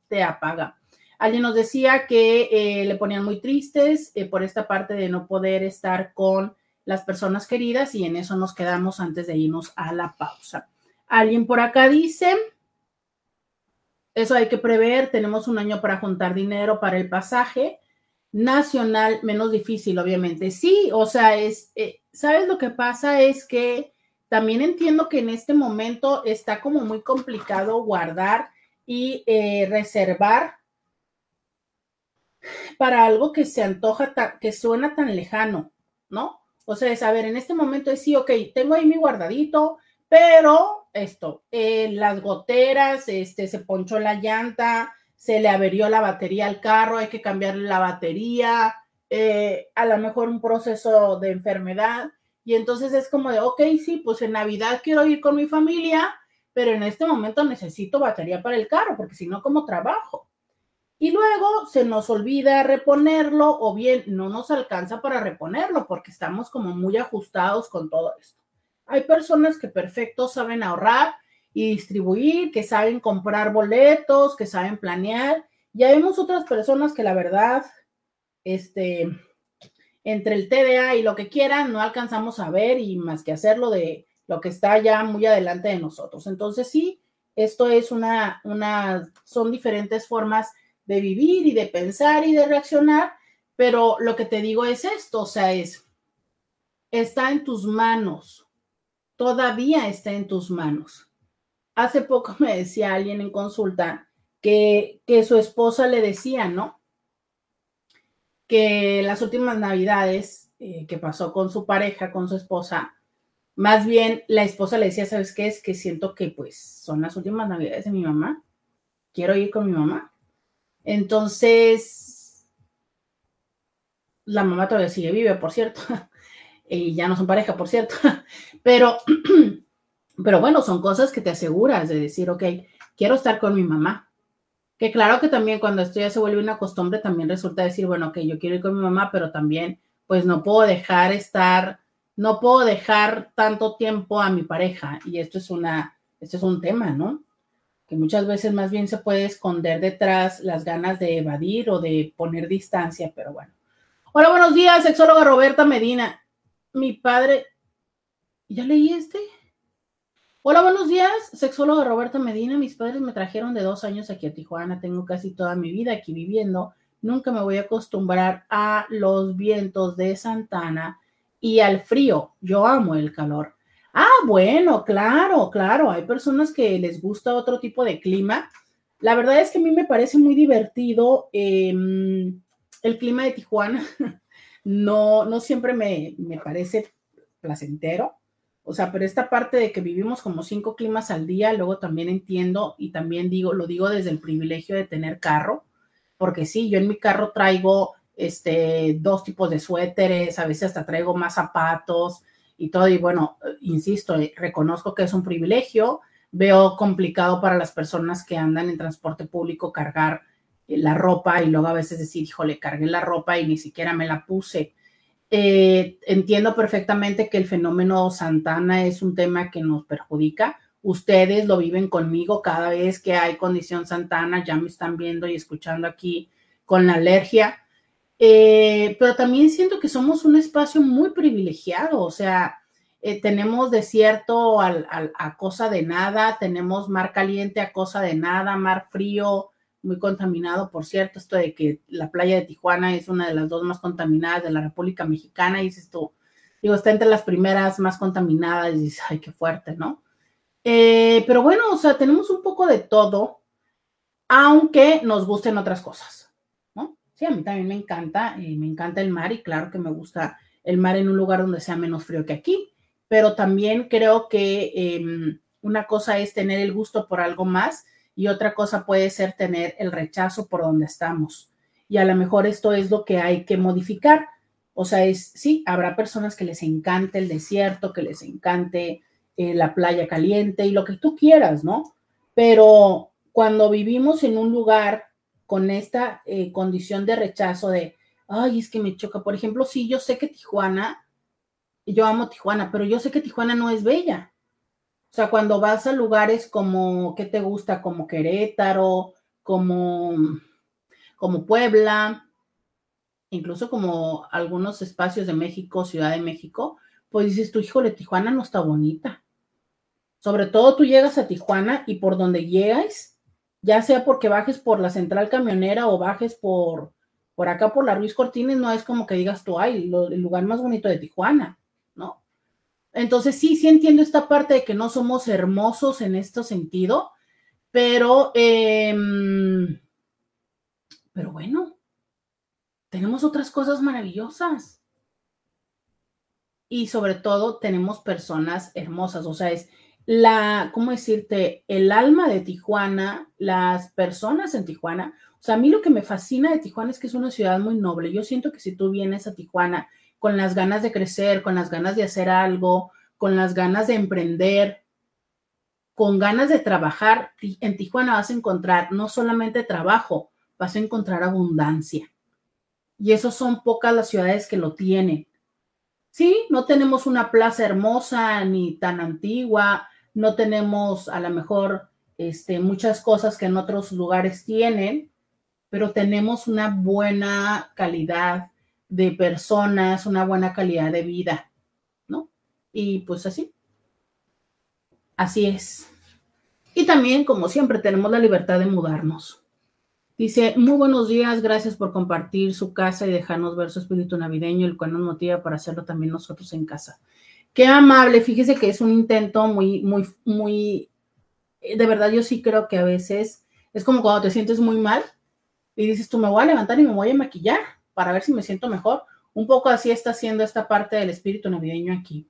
te apaga. Alguien nos decía que eh, le ponían muy tristes eh, por esta parte de no poder estar con las personas queridas y en eso nos quedamos antes de irnos a la pausa. Alguien por acá dice, eso hay que prever. Tenemos un año para juntar dinero para el pasaje. Nacional, menos difícil, obviamente. Sí, o sea, es, eh, ¿sabes lo que pasa? Es que también entiendo que en este momento está como muy complicado guardar y eh, reservar para algo que se antoja, que suena tan lejano, ¿no? O sea, es, a ver, en este momento es sí, ok, tengo ahí mi guardadito, pero esto, eh, las goteras, este, se ponchó la llanta, se le averió la batería al carro, hay que cambiarle la batería, eh, a lo mejor un proceso de enfermedad. Y entonces es como de, ok, sí, pues en Navidad quiero ir con mi familia, pero en este momento necesito batería para el carro, porque si no, ¿cómo trabajo? Y luego se nos olvida reponerlo o bien no nos alcanza para reponerlo porque estamos como muy ajustados con todo esto. Hay personas que perfecto saben ahorrar y distribuir, que saben comprar boletos, que saben planear. Ya vemos otras personas que la verdad, este, entre el TDA y lo que quieran, no alcanzamos a ver y más que hacerlo de lo que está ya muy adelante de nosotros. Entonces sí, esto es una, una, son diferentes formas de vivir y de pensar y de reaccionar, pero lo que te digo es esto, o sea, es, está en tus manos todavía está en tus manos. Hace poco me decía alguien en consulta que, que su esposa le decía, ¿no? Que las últimas navidades eh, que pasó con su pareja, con su esposa, más bien la esposa le decía, ¿sabes qué? Es que siento que pues son las últimas navidades de mi mamá. Quiero ir con mi mamá. Entonces, la mamá todavía sigue vive, por cierto. y ya no son pareja, por cierto, pero, pero bueno, son cosas que te aseguras de decir, ok, quiero estar con mi mamá. Que claro que también cuando esto ya se vuelve una costumbre, también resulta decir, bueno, ok, yo quiero ir con mi mamá, pero también, pues no puedo dejar estar, no puedo dejar tanto tiempo a mi pareja. Y esto es una, esto es un tema, ¿no? Que muchas veces más bien se puede esconder detrás las ganas de evadir o de poner distancia, pero bueno. Hola, buenos días, sexóloga Roberta Medina mi padre, ¿ya leí este? Hola, buenos días, sexólogo Roberto Medina. Mis padres me trajeron de dos años aquí a Tijuana. Tengo casi toda mi vida aquí viviendo. Nunca me voy a acostumbrar a los vientos de Santana y al frío. Yo amo el calor. Ah, bueno, claro, claro. Hay personas que les gusta otro tipo de clima. La verdad es que a mí me parece muy divertido em, el clima de Tijuana. no, no siempre me, parece placentero. O sea, pero esta parte de que vivimos como cinco climas al día, luego también entiendo y también digo, lo digo desde el privilegio de tener carro, porque sí, yo en mi carro traigo este, dos tipos de suéteres, a veces hasta traigo más zapatos y todo. Y bueno, insisto, eh, reconozco que es un privilegio. Veo complicado para las personas que andan en transporte público cargar la ropa y luego a veces decir, híjole, cargué la ropa y ni siquiera me la puse. Eh, entiendo perfectamente que el fenómeno Santana es un tema que nos perjudica. Ustedes lo viven conmigo cada vez que hay condición Santana, ya me están viendo y escuchando aquí con la alergia. Eh, pero también siento que somos un espacio muy privilegiado, o sea, eh, tenemos desierto a cosa de nada, tenemos mar caliente a cosa de nada, mar frío muy contaminado, por cierto, esto de que la playa de Tijuana es una de las dos más contaminadas de la República Mexicana, y dices tú, digo, está entre las primeras más contaminadas y dices, ay, qué fuerte, ¿no? Eh, pero bueno, o sea, tenemos un poco de todo, aunque nos gusten otras cosas, ¿no? Sí, a mí también me encanta, y me encanta el mar y claro que me gusta el mar en un lugar donde sea menos frío que aquí, pero también creo que em, una cosa es tener el gusto por algo más y otra cosa puede ser tener el rechazo por donde estamos. Y a lo mejor esto es lo que hay que modificar. O sea, es, sí, habrá personas que les encante el desierto, que les encante eh, la playa caliente y lo que tú quieras, ¿no? Pero cuando vivimos en un lugar con esta eh, condición de rechazo de, ay, es que me choca, por ejemplo, sí, yo sé que Tijuana, yo amo Tijuana, pero yo sé que Tijuana no es bella. O sea, cuando vas a lugares como, ¿qué te gusta? Como Querétaro, como, como Puebla, incluso como algunos espacios de México, Ciudad de México, pues dices tú, híjole, Tijuana no está bonita. Sobre todo tú llegas a Tijuana y por donde llegas, ya sea porque bajes por la central camionera o bajes por, por acá por la Ruiz Cortines, no es como que digas tú, ay, el lugar más bonito de Tijuana. Entonces sí, sí entiendo esta parte de que no somos hermosos en este sentido, pero, em, pero bueno, tenemos otras cosas maravillosas. Y sobre todo tenemos personas hermosas, o sea, es la, ¿cómo decirte? El alma de Tijuana, las personas en Tijuana. O sea, a mí lo que me fascina de Tijuana es que es una ciudad muy noble. Yo siento que si tú vienes a Tijuana con las ganas de crecer, con las ganas de hacer algo, con las ganas de emprender, con ganas de trabajar, en Tijuana vas a encontrar no solamente trabajo, vas a encontrar abundancia. Y eso son pocas las ciudades que lo tienen. Sí, no tenemos una plaza hermosa ni tan antigua, no tenemos a lo mejor este, muchas cosas que en otros lugares tienen, pero tenemos una buena calidad de personas, una buena calidad de vida, ¿no? Y pues así. Así es. Y también, como siempre, tenemos la libertad de mudarnos. Dice, muy buenos días, gracias por compartir su casa y dejarnos ver su espíritu navideño, el cual nos motiva para hacerlo también nosotros en casa. Qué amable, fíjese que es un intento muy, muy, muy, eh, de verdad yo sí creo que a veces es como cuando te sientes muy mal y dices, tú me voy a levantar y me voy a maquillar para ver si me siento mejor. Un poco así está haciendo esta parte del espíritu navideño aquí.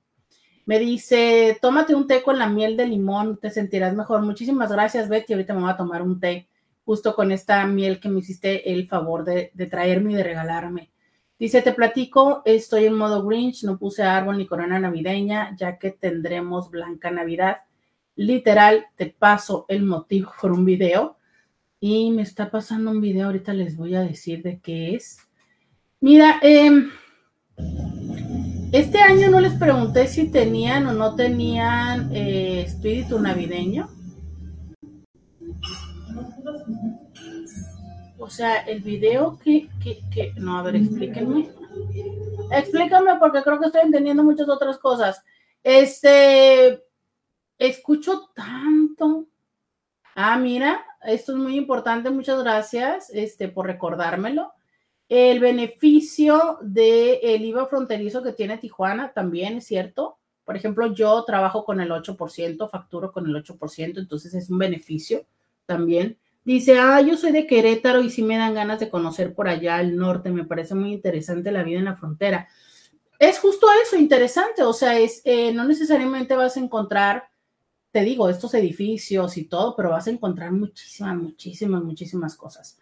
Me dice, tómate un té con la miel de limón, te sentirás mejor. Muchísimas gracias, Betty. Ahorita me voy a tomar un té justo con esta miel que me hiciste el favor de, de traerme y de regalarme. Dice, te platico, estoy en modo Grinch, no puse árbol ni corona navideña, ya que tendremos Blanca Navidad. Literal, te paso el motivo por un video. Y me está pasando un video, ahorita les voy a decir de qué es. Mira, em, este año no les pregunté si tenían o no tenían eh, espíritu navideño. O sea, el video que, que, no, a ver, explíquenme. Explícame porque creo que estoy entendiendo muchas otras cosas. Este, escucho tanto. Ah, mira, esto es muy importante, muchas gracias este, por recordármelo. El beneficio del el IVA fronterizo que tiene Tijuana también es cierto. Por ejemplo, yo trabajo con el 8%, facturo con el 8%, entonces es un beneficio también. Dice, ah, yo soy de Querétaro y sí me dan ganas de conocer por allá el norte, me parece muy interesante la vida en la frontera. Es justo eso, interesante, o sea, es, eh, no necesariamente vas a encontrar, te digo, estos edificios y todo, pero vas a encontrar muchísimas, muchísimas, muchísimas cosas.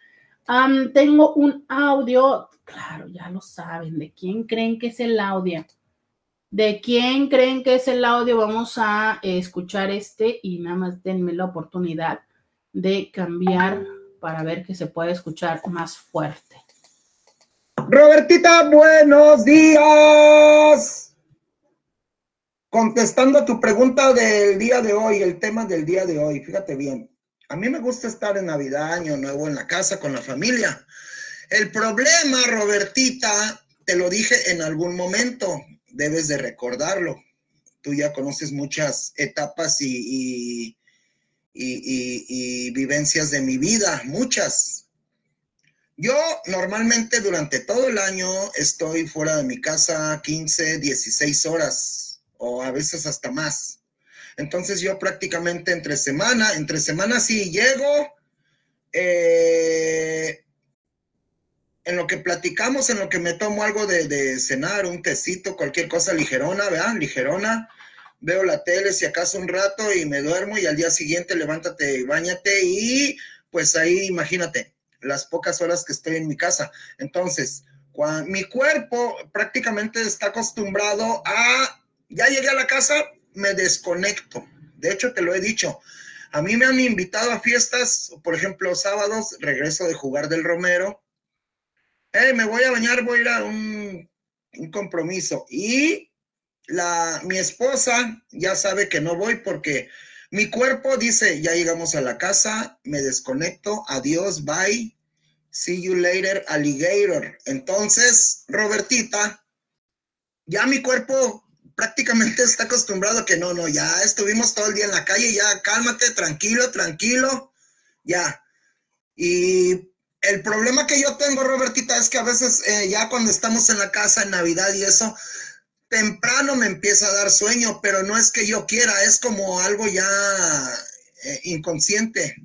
Tengo un audio, claro, ya lo saben, ¿de quién creen que es el audio? ¿De quién creen que es el audio? Vamos a escuchar este y nada más denme la oportunidad de cambiar para ver que se puede escuchar más fuerte. Robertita, buenos días. Contestando a tu pregunta del día de hoy, el tema del día de hoy, fíjate bien. A mí me gusta estar en Navidad, Año Nuevo, en la casa con la familia. El problema, Robertita, te lo dije en algún momento, debes de recordarlo. Tú ya conoces muchas etapas y, y, vivencias de mi vida, muchas. Yo normalmente durante todo el año estoy fuera de mi casa 15, 16 horas o a veces hasta más. Entonces yo prácticamente entre semana, entre semana sí llego, eh, en lo que platicamos, en lo que me tomo algo de, cenar, un tecito, cualquier cosa ligerona, ¿verdad? Ligerona. Veo la tele si acaso un rato y me duermo y al día siguiente levántate y bañate y pues ahí imagínate las pocas horas que estoy en mi casa. Entonces, mi cuerpo prácticamente está acostumbrado a, ya llegué a la casa, me desconecto. De hecho, te lo he dicho. A mí me han invitado a fiestas, por ejemplo, sábados, regreso de jugar del Romero, hey, me voy a bañar, voy a ir a un, compromiso. Y la, mi esposa ya sabe que no voy porque mi cuerpo dice, ya llegamos a la casa, me desconecto, adiós, bye, see you later, alligator. Entonces, Robertita, ya mi cuerpo prácticamente está acostumbrado que no, no, ya estuvimos todo el día en la calle, ya cálmate, tranquilo, tranquilo, ya. Y el problema que yo tengo, Robertita, es que a veces eh, ya cuando estamos en la casa en Navidad y eso, temprano me empieza a dar sueño, pero no es que yo quiera, es como algo ya eh, inconsciente.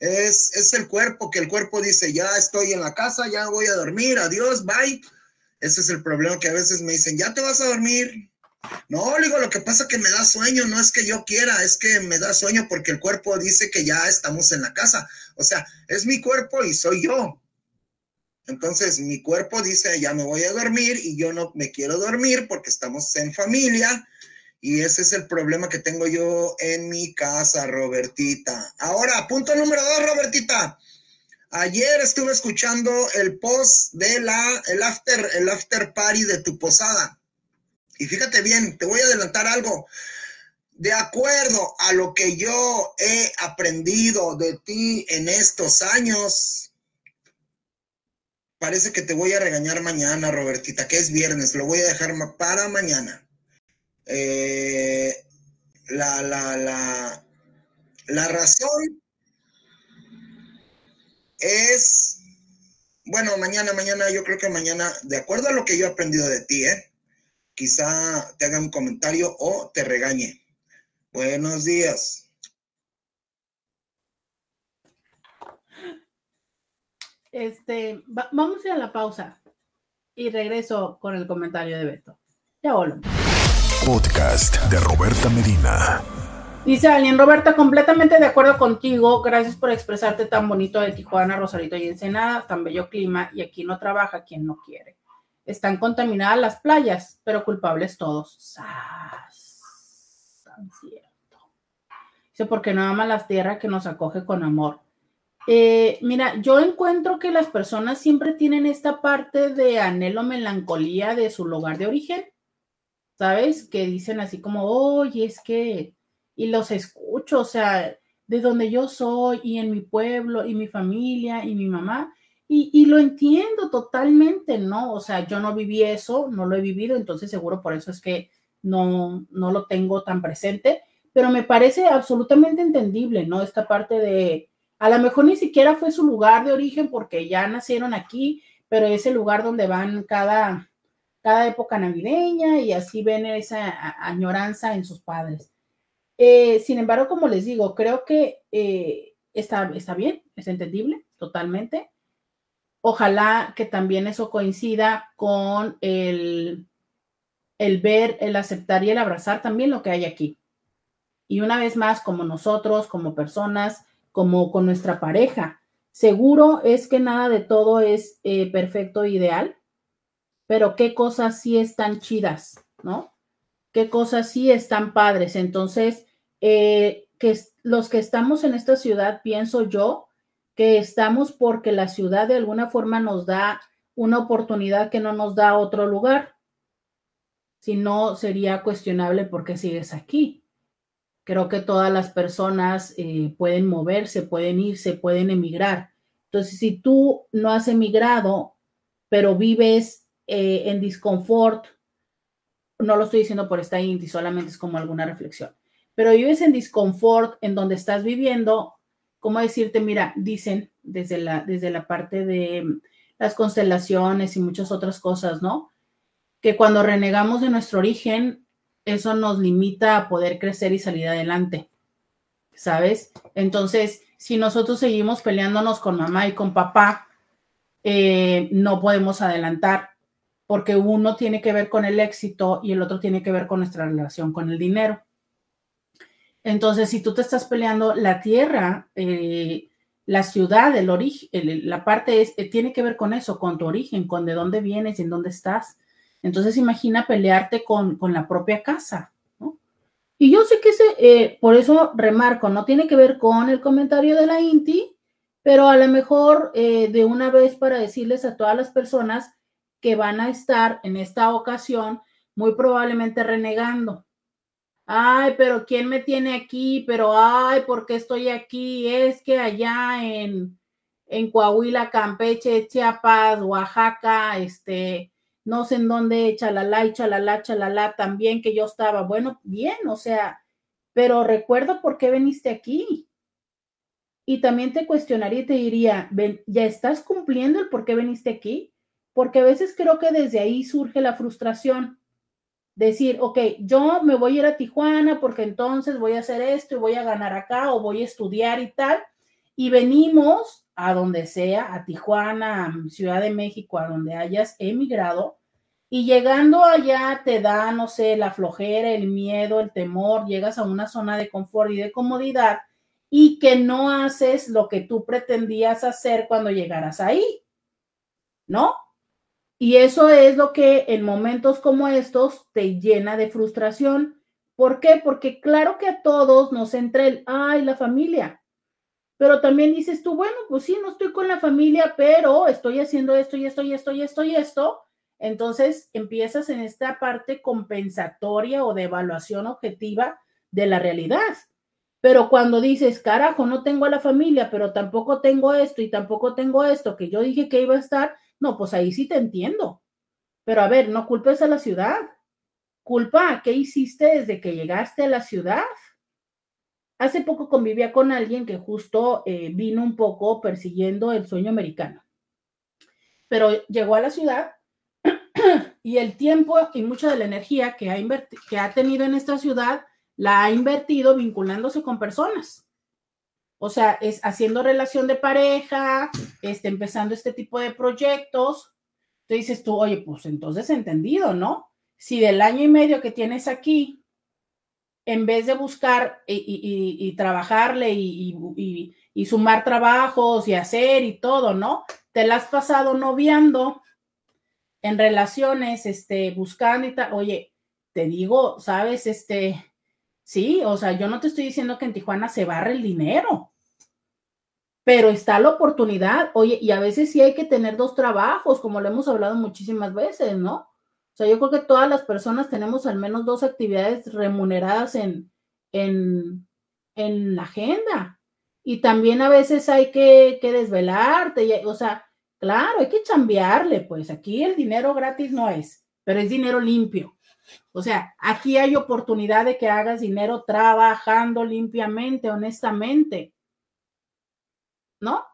Es, es el cuerpo, que el cuerpo dice, ya estoy en la casa, ya voy a dormir, adiós, bye. Ese es el problema que a veces me dicen, ya te vas a dormir. No, digo, lo que pasa que me da sueño, no es que yo quiera, es que me da sueño porque el cuerpo dice que ya estamos en la casa. O sea, es mi cuerpo y soy yo. Entonces, mi cuerpo dice, ya me voy a dormir y yo no me quiero dormir porque estamos en familia. Y ese es el problema que tengo yo en mi casa, Robertita. Ahora, punto número dos, Robertita. Ayer estuve escuchando el post de la, el after, el after party de tu posada. Y fíjate bien, te voy a adelantar algo. De acuerdo a lo que yo he aprendido de ti en estos años, parece que te voy a regañar mañana, Robertita, que es viernes, lo voy a dejar para mañana. Eh, la, la, la, la razón es, bueno, mañana, mañana, yo creo que mañana, de acuerdo a lo que yo he aprendido de ti, ¿eh? Quizá te haga un comentario o te regañe. Buenos días. Este, vamos a ir a la pausa y regreso con el comentario de Beto. Ya volvemos. Podcast de Roberta Medina. Dice alguien, Roberta, completamente de acuerdo contigo. Gracias por expresarte tan bonito de Tijuana, Rosarito y Ensenada, tan bello clima, y aquí no trabaja quien no quiere están contaminadas las playas, pero culpables todos. ¡Sas! Tan cierto. Dice, porque no ama la tierra que nos acoge con amor. Eh, mira, yo encuentro que las personas siempre tienen esta parte de anhelo, melancolía de su lugar de origen, ¿sabes? Que dicen así como, oye, es que, y los escucho, o sea, de donde yo soy y en mi pueblo y mi familia y mi mamá, y, lo entiendo totalmente, ¿no? O sea, yo no viví eso, no lo he vivido, entonces seguro por eso es que no, no lo tengo tan presente, pero me parece absolutamente entendible, ¿no? Esta parte de, a lo mejor ni siquiera fue su lugar de origen porque ya nacieron aquí, pero es el lugar donde van cada, cada época navideña y así ven esa añoranza en sus padres. Eh, sin embargo, como les digo, creo que eh, está, está bien, es entendible totalmente. Ojalá que también eso coincida con el, el ver, el aceptar y el abrazar también lo que hay aquí. Y una vez más, como nosotros, como personas, como con nuestra pareja, seguro es que nada de todo es eh, perfecto ideal, pero qué cosas sí están chidas, ¿no? Qué cosas sí están padres. Entonces, eh, que los que estamos en esta ciudad, pienso yo, que estamos porque la ciudad de alguna forma nos da una oportunidad que no nos da otro lugar. Si no, sería cuestionable por qué sigues aquí. Creo que todas las personas eh, pueden moverse, pueden irse, pueden emigrar. Entonces, si tú no has emigrado, pero vives eh, en disconfort, no lo estoy diciendo por esta indie, solamente es como alguna reflexión, pero vives en disconfort en donde estás viviendo, ¿cómo decirte? Mira, dicen desde la, desde la parte de las constelaciones y muchas otras cosas, ¿no? Que cuando renegamos de nuestro origen, eso nos limita a poder crecer y salir adelante, ¿sabes? Entonces, si nosotros seguimos peleándonos con mamá y con papá, eh, no podemos adelantar, porque uno tiene que ver con el éxito y el otro tiene que ver con nuestra relación con el dinero. Entonces, si tú te estás peleando la tierra, eh, la ciudad, el origen, la parte es, eh, tiene que ver con eso, con tu origen, con de dónde vienes y en dónde estás. Entonces, imagina pelearte con, la propia casa. Y yo sé que ese, eh, por eso remarco, no tiene que ver con el comentario de la INTI, pero a lo mejor de una vez para decirles a todas las personas que van a estar en esta ocasión muy probablemente renegando ay, pero ¿quién me tiene aquí? Pero, ay, ¿por qué estoy aquí? Es que allá en, en Coahuila, Campeche, Chiapas, Oaxaca, este, no sé en dónde, chalala y chalala, chalala, también que yo estaba. Bueno, bien, o sea, pero recuerda por qué veniste aquí. Y también te cuestionaría y te diría, ¿ya estás cumpliendo el por qué veniste aquí? Porque a veces creo que desde ahí surge la frustración decir, ok, yo me voy a ir a Tijuana porque entonces voy a hacer esto y voy a ganar acá o voy a estudiar y tal, y venimos a donde sea, a Tijuana, a Ciudad de México, a donde hayas emigrado, y llegando allá te da, no sé, la flojera, el miedo, el temor, llegas a una zona de confort y de comodidad y que no haces lo que tú pretendías hacer cuando llegaras ahí, ¿no? Y eso es lo que en momentos como estos te llena de frustración. ¿Por qué? Porque claro que a todos nos entra el, ay, la familia. Pero también dices tú, bueno, pues sí, no estoy con la familia, pero estoy haciendo esto y esto y esto y esto y esto. Entonces empiezas en esta parte compensatoria o de evaluación objetiva de la realidad. Pero cuando dices, carajo, no tengo a la familia, pero tampoco tengo esto y tampoco tengo esto que yo dije que iba a estar, no, pues ahí sí te entiendo. Pero a ver, no culpes a la ciudad. Culpa qué hiciste desde que llegaste a la ciudad. Hace poco convivía con alguien que justo eh, vino un poco persiguiendo el sueño americano. Pero llegó a la ciudad y el tiempo y mucha de la energía que ha, que ha tenido en esta ciudad la ha invertido vinculándose con personas. O sea, es haciendo relación de pareja, este, empezando este tipo de proyectos. Te dices tú, oye, pues entonces entendido, ¿no? Si del año y medio que tienes aquí, en vez de buscar y, trabajarle y, y, sumar trabajos y hacer y todo, ¿no? Te la has pasado noviando en relaciones, este, buscando y tal. Oye, te digo, sabes, este, sí, o sea, yo no te estoy diciendo que en Tijuana se barre el dinero pero está la oportunidad, oye, y a veces sí hay que tener dos trabajos, como lo hemos hablado muchísimas veces, ¿no? O sea, yo creo que todas las personas tenemos al menos dos actividades remuneradas en, en, en la agenda. Y también a veces hay que, que desvelarte, o sea, claro, hay que chambearle, pues aquí el dinero gratis no es, pero es dinero limpio. O sea, aquí hay oportunidad de que hagas dinero trabajando limpiamente, honestamente. ¿No?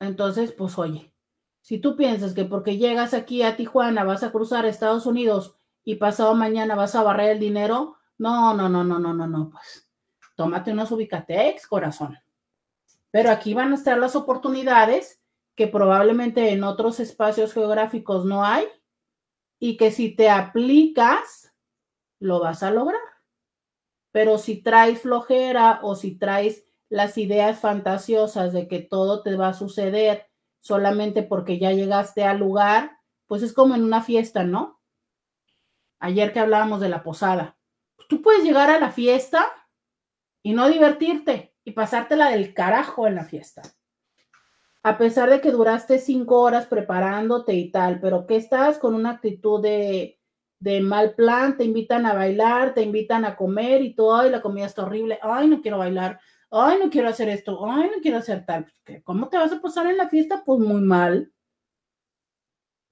Entonces, pues oye, si tú piensas que porque llegas aquí a Tijuana vas a cruzar Estados Unidos y pasado mañana vas a barrer el dinero, no, no, no, no, no, no, no, pues tómate unos ubicatex, corazón. Pero aquí van a estar las oportunidades que probablemente en otros espacios geográficos no hay y que si te aplicas, lo vas a lograr. Pero si traes flojera o si traes las ideas fantasiosas de que todo te va a suceder solamente porque ya llegaste al lugar, pues es como en una fiesta, ¿no? Ayer que hablábamos de la posada. Tú puedes llegar a la fiesta y no divertirte y pasártela del carajo en la fiesta. A pesar de que duraste cinco horas preparándote y tal, pero que estás con una actitud de, de mal plan, te invitan a bailar, te invitan a comer y todo, y la comida está horrible, ay, no quiero bailar, ay, no quiero hacer esto, ay, no quiero hacer tal. ¿Cómo te vas a pasar en la fiesta? Pues muy mal.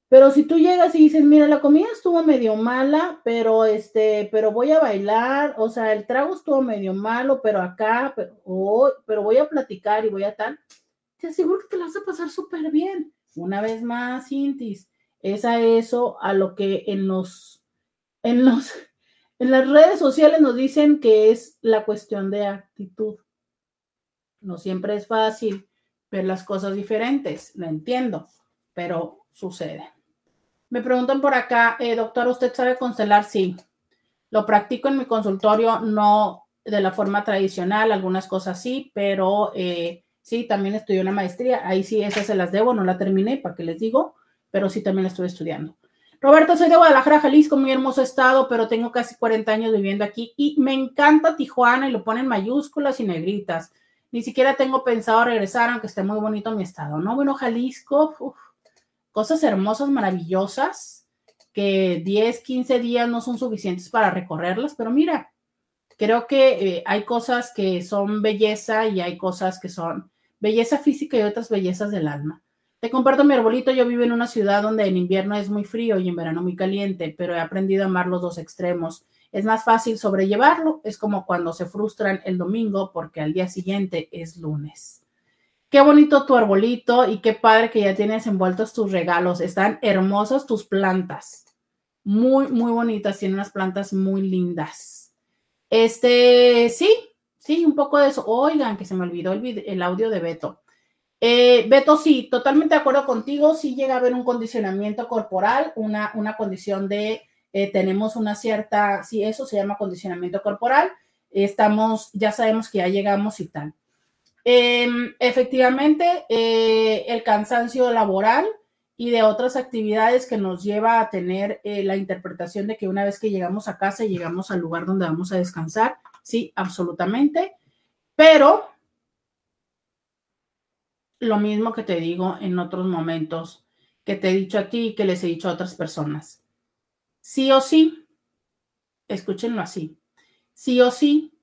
Pero si tú llegas y dices, mira, la comida estuvo medio mala, pero este, pero voy a bailar, o sea, el trago estuvo medio malo, pero acá, pero, pero voy a platicar y voy a tal, te aseguro que te la vas a pasar súper bien. una vez más, Intis, es a eso a lo que en los, en los, en las redes sociales nos dicen que es la cuestión de actitud. No siempre es fácil ver las cosas diferentes, lo entiendo, pero sucede. Me preguntan por acá, eh, doctor, ¿usted sabe constelar? Sí, lo practico en mi consultorio, no de la forma tradicional, algunas cosas sí, pero eh, sí, también estudié una maestría, ahí sí, esas se las debo, no la terminé, para que les digo, pero sí también la estuve estudiando. Roberto, soy de Guadalajara, Jalisco, muy hermoso estado, pero tengo casi 40 años viviendo aquí y me encanta Tijuana y lo ponen mayúsculas y negritas. Ni siquiera tengo pensado regresar, aunque esté muy bonito mi estado, ¿no? Bueno, Jalisco, cosas hermosas, maravillosas, que 10, 15 días no son suficientes para recorrerlas, pero mira, creo que eh, hay cosas que son belleza y hay cosas que son belleza física y otras bellezas del alma. Te comparto mi arbolito, yo vivo en una ciudad donde en invierno es muy frío y en verano muy caliente, pero he aprendido a amar los dos extremos es más fácil sobrellevarlo. Es como cuando se frustran el domingo porque al día siguiente es lunes. Qué bonito tu arbolito y qué padre que ya tienes envueltos tus regalos. Están hermosas tus plantas. Muy, muy bonitas. Tienen unas plantas muy lindas. Este, sí, sí, un poco de eso. Oigan, que se me olvidó el, audio de Beto. Eh, Beto, sí, totalmente de acuerdo contigo. Sí llega a haber un condicionamiento corporal, una, una condición de eh, tenemos una cierta, sí, eso se llama condicionamiento corporal, estamos, ya sabemos que ya llegamos y tal. Em, efectivamente, eh, el cansancio laboral y de otras actividades que nos lleva a tener eh, la interpretación de que una vez que llegamos a casa llegamos al lugar donde vamos a descansar, sí, absolutamente, pero lo mismo que te digo en otros momentos, que te he dicho a ti y que les he dicho a otras personas sí o sí, escúchenlo así, sí o sí,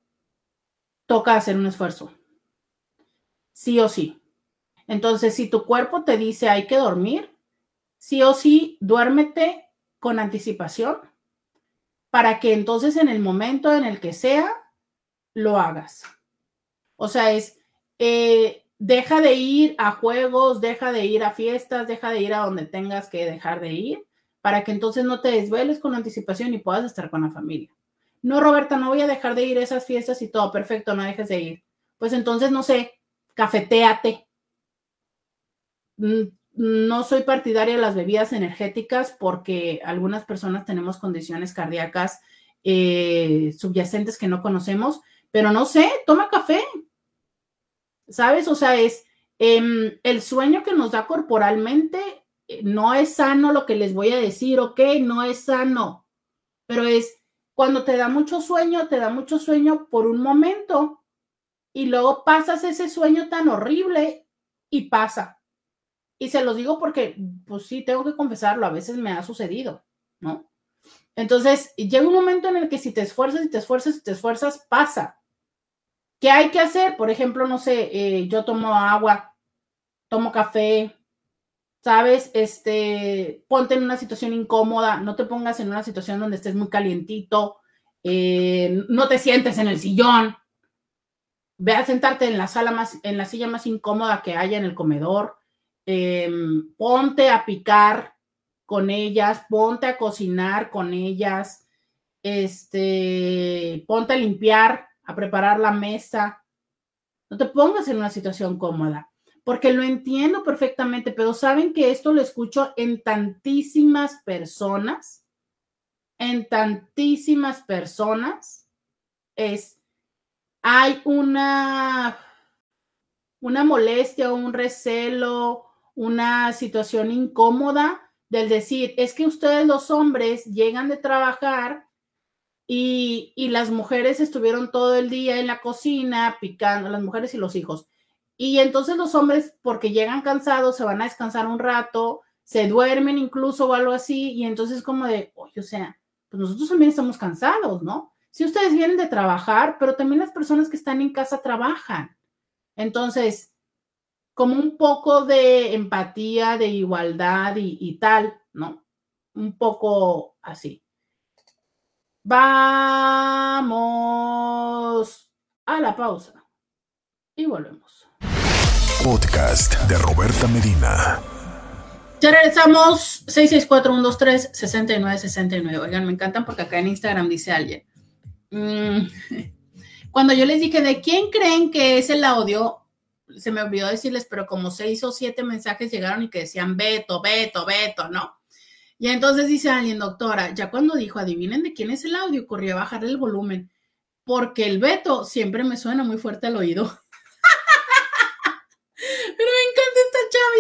toca hacer un esfuerzo. Sí o sí. Entonces, si tu cuerpo te dice hay que dormir, sí o sí, duérmete con anticipación para que entonces en el momento en el que sea, lo hagas. O sea, es, eh, deja de ir a juegos, deja de ir a fiestas, deja de ir a donde tengas que dejar de ir para que entonces no te desveles con anticipación y puedas estar con la familia. No, Roberta, no voy a dejar de ir a esas fiestas y todo, perfecto, no dejes de ir. Pues entonces, no sé, cafeteate. Mm, no soy partidaria de las bebidas energéticas porque algunas personas tenemos condiciones cardíacas eh, subyacentes que no conocemos, pero no sé, toma café. ¿Sabes? O sea, es em, el sueño que nos da corporalmente no es sano lo que les voy a decir, ok, no es sano, pero es cuando te da mucho sueño, te da mucho sueño por un momento y luego pasas ese sueño tan horrible y pasa. Y se los digo porque, pues sí, tengo que confesarlo, a veces me ha sucedido, ¿no? Entonces, llega un momento en el que si te esfuerzas y te esfuerzas y te esfuerzas, pasa. ¿Qué hay que hacer? Por ejemplo, no sé, eh, yo tomo agua, tomo café, ¿sabes? Este, ponte en una situación incómoda, no te pongas en una situación donde estés muy calientito, eh, no te sientes en el sillón, ve a sentarte en la sala más, en la silla más incómoda que haya en el comedor, em, ponte a picar con ellas, ponte a cocinar con ellas, este, ponte a limpiar, a preparar la mesa. No te pongas en una situación cómoda porque lo entiendo perfectamente, pero saben que esto lo escucho en tantísimas personas, en tantísimas personas, es, hay una, una molestia, un recelo, una situación incómoda del decir, es que ustedes los hombres llegan de trabajar y, y las mujeres estuvieron todo el día en la cocina picando, las mujeres y los hijos y entonces los hombres, porque llegan cansados, se van a descansar un rato, se duermen incluso o algo así, y entonces como de, oye, o sea, pues nosotros también estamos cansados, ¿no? Si ustedes vienen de trabajar, pero también las personas que están en casa trabajan. Entonces, como un poco de empatía, de igualdad y, y tal, ¿no? Un poco así. Vamos a la pausa y volvemos podcast de Roberta Medina. Ya regresamos, 664-123-6969. Oigan, me encantan porque acá en Instagram dice alguien. Mm, cuando yo les dije de quién creen que es el audio, se me olvidó decirles, pero como seis o siete mensajes llegaron y que decían Beto, Beto, Beto, ¿no? Y entonces dice alguien, doctora, ya cuando dijo, adivinen de quién es el audio, corrió a bajar el volumen, porque el Beto siempre me suena muy fuerte al oído.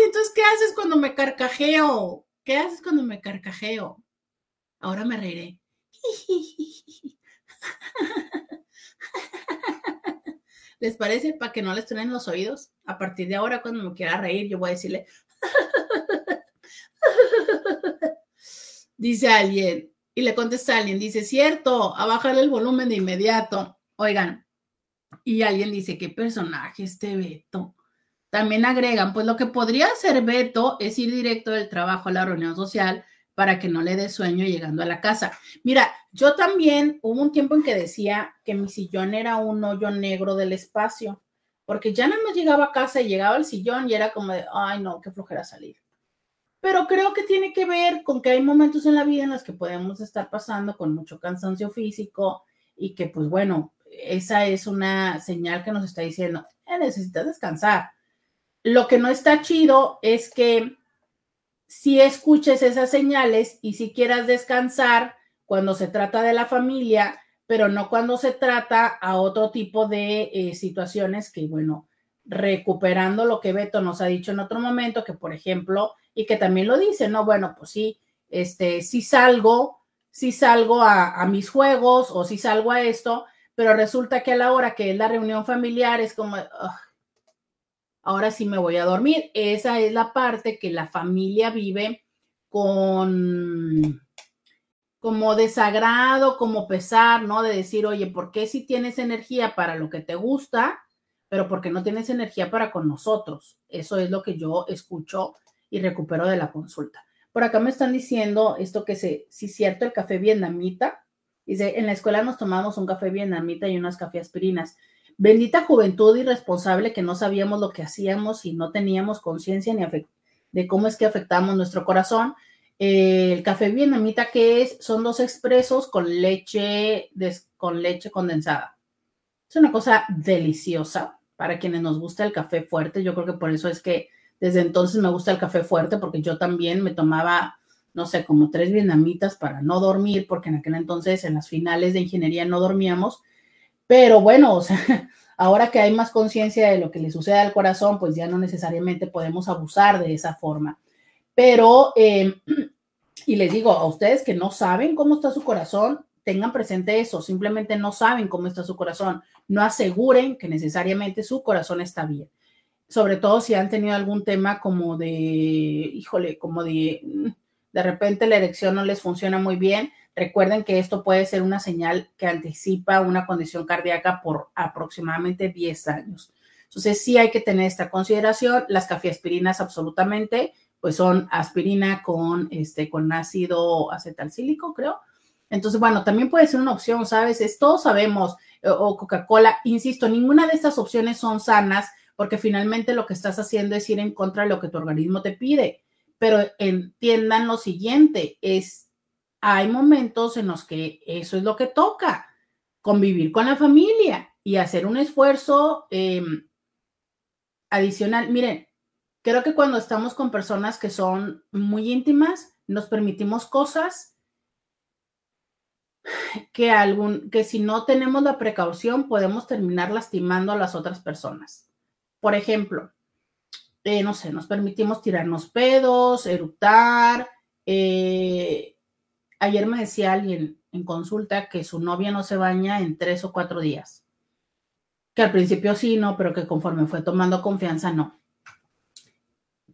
Entonces, ¿qué haces cuando me carcajeo? ¿Qué haces cuando me carcajeo? Ahora me reiré. ¿Les parece? Para que no les truenen los oídos. A partir de ahora, cuando me quiera reír, yo voy a decirle. dice alguien, y le contesta alguien, dice, cierto, a bajarle el volumen de inmediato. Oigan, y alguien dice, ¿qué personaje este Beto? También agregan, pues lo que podría hacer Beto es ir directo del trabajo a la reunión social para que no le dé sueño llegando a la casa. Mira, yo también hubo un tiempo en que decía que mi sillón era un hoyo negro del espacio, porque ya no me llegaba a casa y llegaba al sillón y era como de, ay no, qué flojera salir. Pero creo que tiene que ver con que hay momentos en la vida en los que podemos estar pasando con mucho cansancio físico y que pues bueno, esa es una señal que nos está diciendo, eh, necesitas descansar lo que no está chido es que si escuches esas señales y si quieras descansar cuando se trata de la familia, pero no cuando se trata a otro tipo de eh, situaciones que, bueno, recuperando lo que Beto nos ha dicho en otro momento, que por ejemplo, y que también lo dice, ¿no? Bueno, pues sí, este, si salgo, si salgo a, mis juegos o si salgo a esto, pero resulta que a la hora que es la reunión familiar es como, ahora sí me voy a dormir. Esa es la parte que la familia vive con como desagrado, como pesar, ¿no? De decir, oye, ¿por qué si tienes energía para lo que te gusta, pero por qué no tienes energía para con nosotros? Eso es lo que yo escucho y recupero de la consulta. Por acá me están diciendo esto que se, sí cierto, el café vietnamita. Dice, en la escuela nos tomamos un café vietnamita y unas café aspirinas. Bendita juventud irresponsable que no sabíamos lo que hacíamos y no teníamos conciencia ni de cómo es que afectamos nuestro corazón. el café vietnamita que es, son dos expresos con leche, con leche condensada. Es una cosa deliciosa para quienes nos gusta el café fuerte. Yo creo que por eso es que desde entonces me gusta el café fuerte, porque yo también me tomaba, no sé, como tres vietnamitas para no dormir, porque en aquel entonces en las finales de ingeniería no dormíamos pero bueno, ahora que hay más conciencia de lo que le sucede al corazón, pues ya no necesariamente podemos abusar de esa forma. Pero, em, y les digo a ustedes que no saben cómo está su corazón, tengan presente eso, simplemente no saben cómo está su corazón, no aseguren que necesariamente su corazón está bien. Sobre todo si han tenido algún tema como de, híjole, como de, mm, de repente la erección no les funciona muy bien, Recuerden que esto puede ser una señal que anticipa una condición cardíaca por aproximadamente 10 años. Entonces, sí hay que tener esta consideración. Las cafiaspirinas absolutamente, pues son aspirina con, este, con ácido acetalcílico, creo. Entonces, bueno, también puede ser una opción, ¿sabes? Es, todos sabemos, eh, o Coca-Cola, insisto, ninguna de estas opciones son sanas porque finalmente lo que estás haciendo es ir en contra de lo que tu organismo te pide. Pero entiendan lo siguiente, es hay momentos en los que eso es lo que toca, convivir con la familia y hacer un esfuerzo em, adicional. Miren, creo que cuando estamos con personas que son muy íntimas, nos permitimos cosas que, algún, que si no tenemos la precaución podemos terminar lastimando a las otras personas. Por ejemplo, eh, no sé, nos permitimos tirarnos pedos, eructar, eh, Ayer me decía alguien en consulta que su novia no se baña en tres o cuatro días. Que al principio sí, no, pero que conforme fue tomando confianza, no.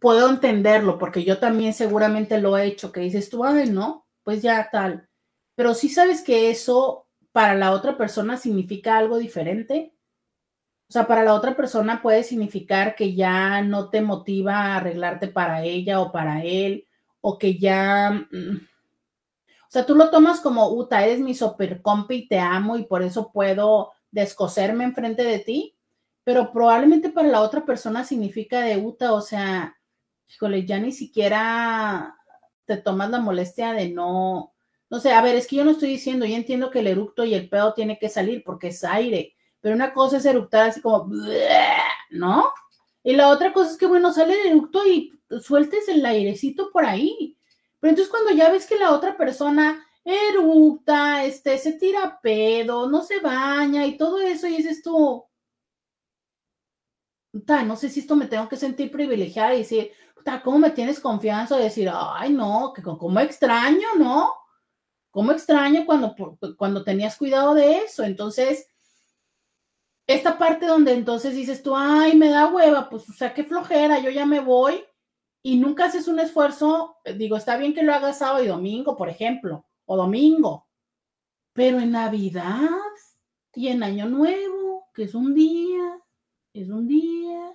Puedo entenderlo porque yo también seguramente lo he hecho, que dices tú, ay, no, pues ya tal. Pero sí sabes que eso para la otra persona significa algo diferente. O sea, para la otra persona puede significar que ya no te motiva a arreglarte para ella o para él, o que ya mm, o sea, tú lo tomas como, Uta, eres mi super compi y te amo y por eso puedo descoserme enfrente de ti, pero probablemente para la otra persona significa de Uta, o sea, híjole, ya ni siquiera te tomas la molestia de no, no sé, a ver, es que yo no estoy diciendo, yo entiendo que el eructo y el pedo tiene que salir porque es aire, pero una cosa es eructar así como, ¿no? Y la otra cosa es que, bueno, sale el eructo y sueltes el airecito por ahí. Pero entonces cuando ya ves que la otra persona eructa, este, se tira pedo, no se baña y todo eso, y dices tú, no sé si esto me tengo que sentir privilegiada y decir, ¿cómo me tienes confianza de decir, ay, no, que como extraño, ¿no? ¿Cómo extraño cuando, cuando tenías cuidado de eso? Entonces, esta parte donde entonces dices tú, ay, me da hueva, pues, o sea, qué flojera, yo ya me voy y nunca haces un esfuerzo, digo, está bien que lo hagas sábado y domingo, por ejemplo, o domingo, pero en Navidad y en Año Nuevo, que es un día, es un día.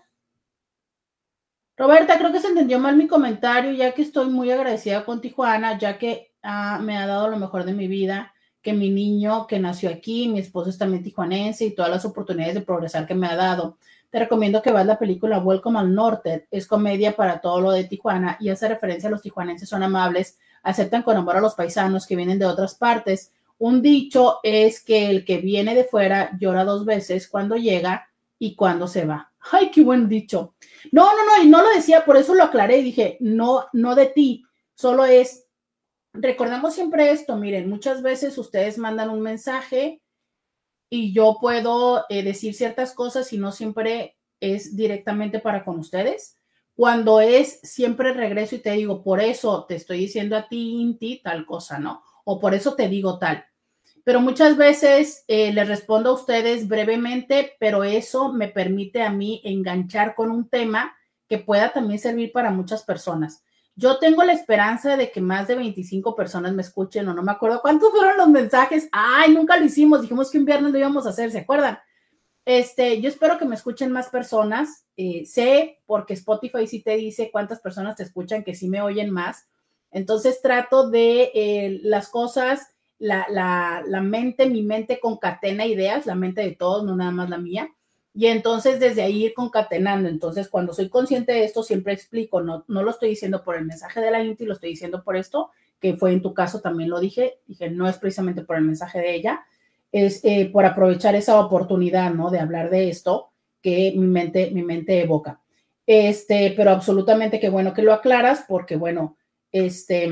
Roberta, creo que se entendió mal mi comentario, ya que estoy muy agradecida con Tijuana, ya que ah, me ha dado lo mejor de mi vida, que mi niño que nació aquí, mi esposo es también tijuanense y todas las oportunidades de progresar que me ha dado. Te recomiendo que veas la película Welcome al Norte, es comedia para todo lo de Tijuana y hace referencia a los tijuanenses son amables, aceptan con amor a los paisanos que vienen de otras partes. Un dicho es que el que viene de fuera llora dos veces cuando llega y cuando se va. Ay, qué buen dicho. No, no, no, y no lo decía, por eso lo aclaré y dije, no, no de ti, solo es, recordemos siempre esto, miren, muchas veces ustedes mandan un mensaje y yo puedo eh, decir ciertas cosas y no siempre es directamente para con ustedes. Cuando es, siempre regreso y te digo, por eso te estoy diciendo a ti, Inti, tal cosa, ¿no? O por eso te digo tal pero muchas veces eh, les respondo a ustedes brevemente, pero eso me permite a mí enganchar con un tema que pueda también servir para muchas personas. Yo tengo la esperanza de que más de 25 personas me escuchen o no me acuerdo cuántos fueron los mensajes. Ay, nunca lo hicimos, dijimos que un viernes lo íbamos a hacer, ¿se acuerdan? Este, yo espero que me escuchen más personas. Eh, sé, porque Spotify sí te dice cuántas personas te escuchan, que sí me oyen más. Entonces trato de eh, las cosas la, mente, mi mente concatena ideas, la mente de todos, no nada más la mía. Y entonces desde ahí ir concatenando. Entonces, cuando soy consciente de esto, siempre explico, no, no lo estoy diciendo por el mensaje de la INTI, lo estoy diciendo por esto, que fue en tu caso, también lo dije, dije, no es precisamente por el mensaje de ella, es eh, por aprovechar esa oportunidad, ¿no? De hablar de esto que mi mente, mi mente evoca. Este, pero absolutamente que bueno que lo aclaras, porque bueno, este,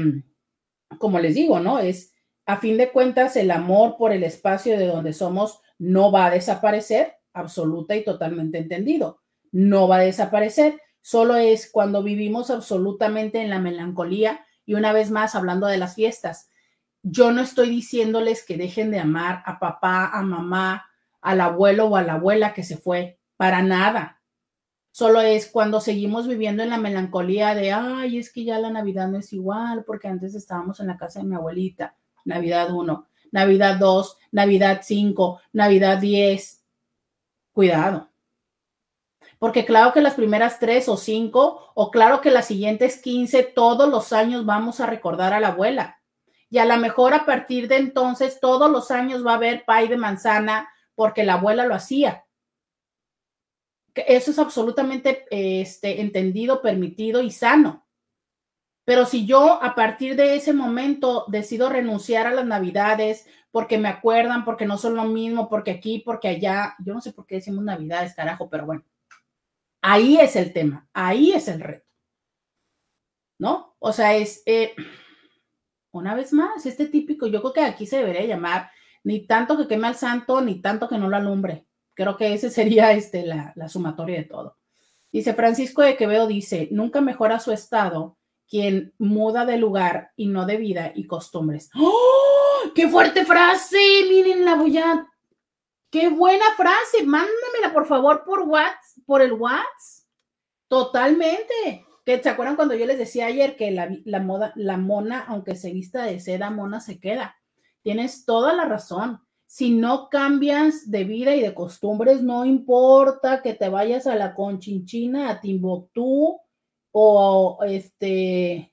como les digo, ¿no? Es, a fin de cuentas, el amor por el espacio de donde somos no va a desaparecer, absoluta y totalmente entendido. No va a desaparecer, solo es cuando vivimos absolutamente en la melancolía y una vez más hablando de las fiestas. Yo no estoy diciéndoles que dejen de amar a papá, a mamá, al abuelo o a la abuela que se fue, para nada. Solo es cuando seguimos viviendo en la melancolía de, ay, es que ya la Navidad no es igual porque antes estábamos en la casa de mi abuelita Navidad 1, Navidad 2, Navidad 5, Navidad 10. Cuidado. Porque claro que las primeras tres o cinco, o claro que las siguientes 15, todos los años vamos a recordar a la abuela. Y a lo mejor a partir de entonces, todos los años va a haber pay de manzana porque la abuela lo hacía. Eso es absolutamente este, entendido, permitido y sano. Pero si yo a partir de ese momento decido renunciar a las navidades porque me acuerdan, porque no son lo mismo, porque aquí, porque allá, yo no sé por qué decimos navidades, carajo, pero bueno, ahí es el tema, ahí es el reto. ¿No? O sea, es, eh, una vez más, este típico, yo creo que aquí se debería llamar ni tanto que queme al santo, ni tanto que no lo alumbre. Creo que ese sería este, la, la sumatoria de todo. Dice Francisco de Quevedo, dice, nunca mejora su estado quien muda de lugar y no de vida y costumbres. ¡Oh! ¡Qué fuerte frase! Miren, la voy a... ¡Qué buena frase! Mándamela, por favor, por WhatsApp, por el WhatsApp. Totalmente. ¿Que ¿Se acuerdan cuando yo les decía ayer que la, la, moda, la mona, aunque se vista de seda, mona se queda? Tienes toda la razón. Si no cambias de vida y de costumbres, no importa que te vayas a la Conchinchina, a Timbuktu, o este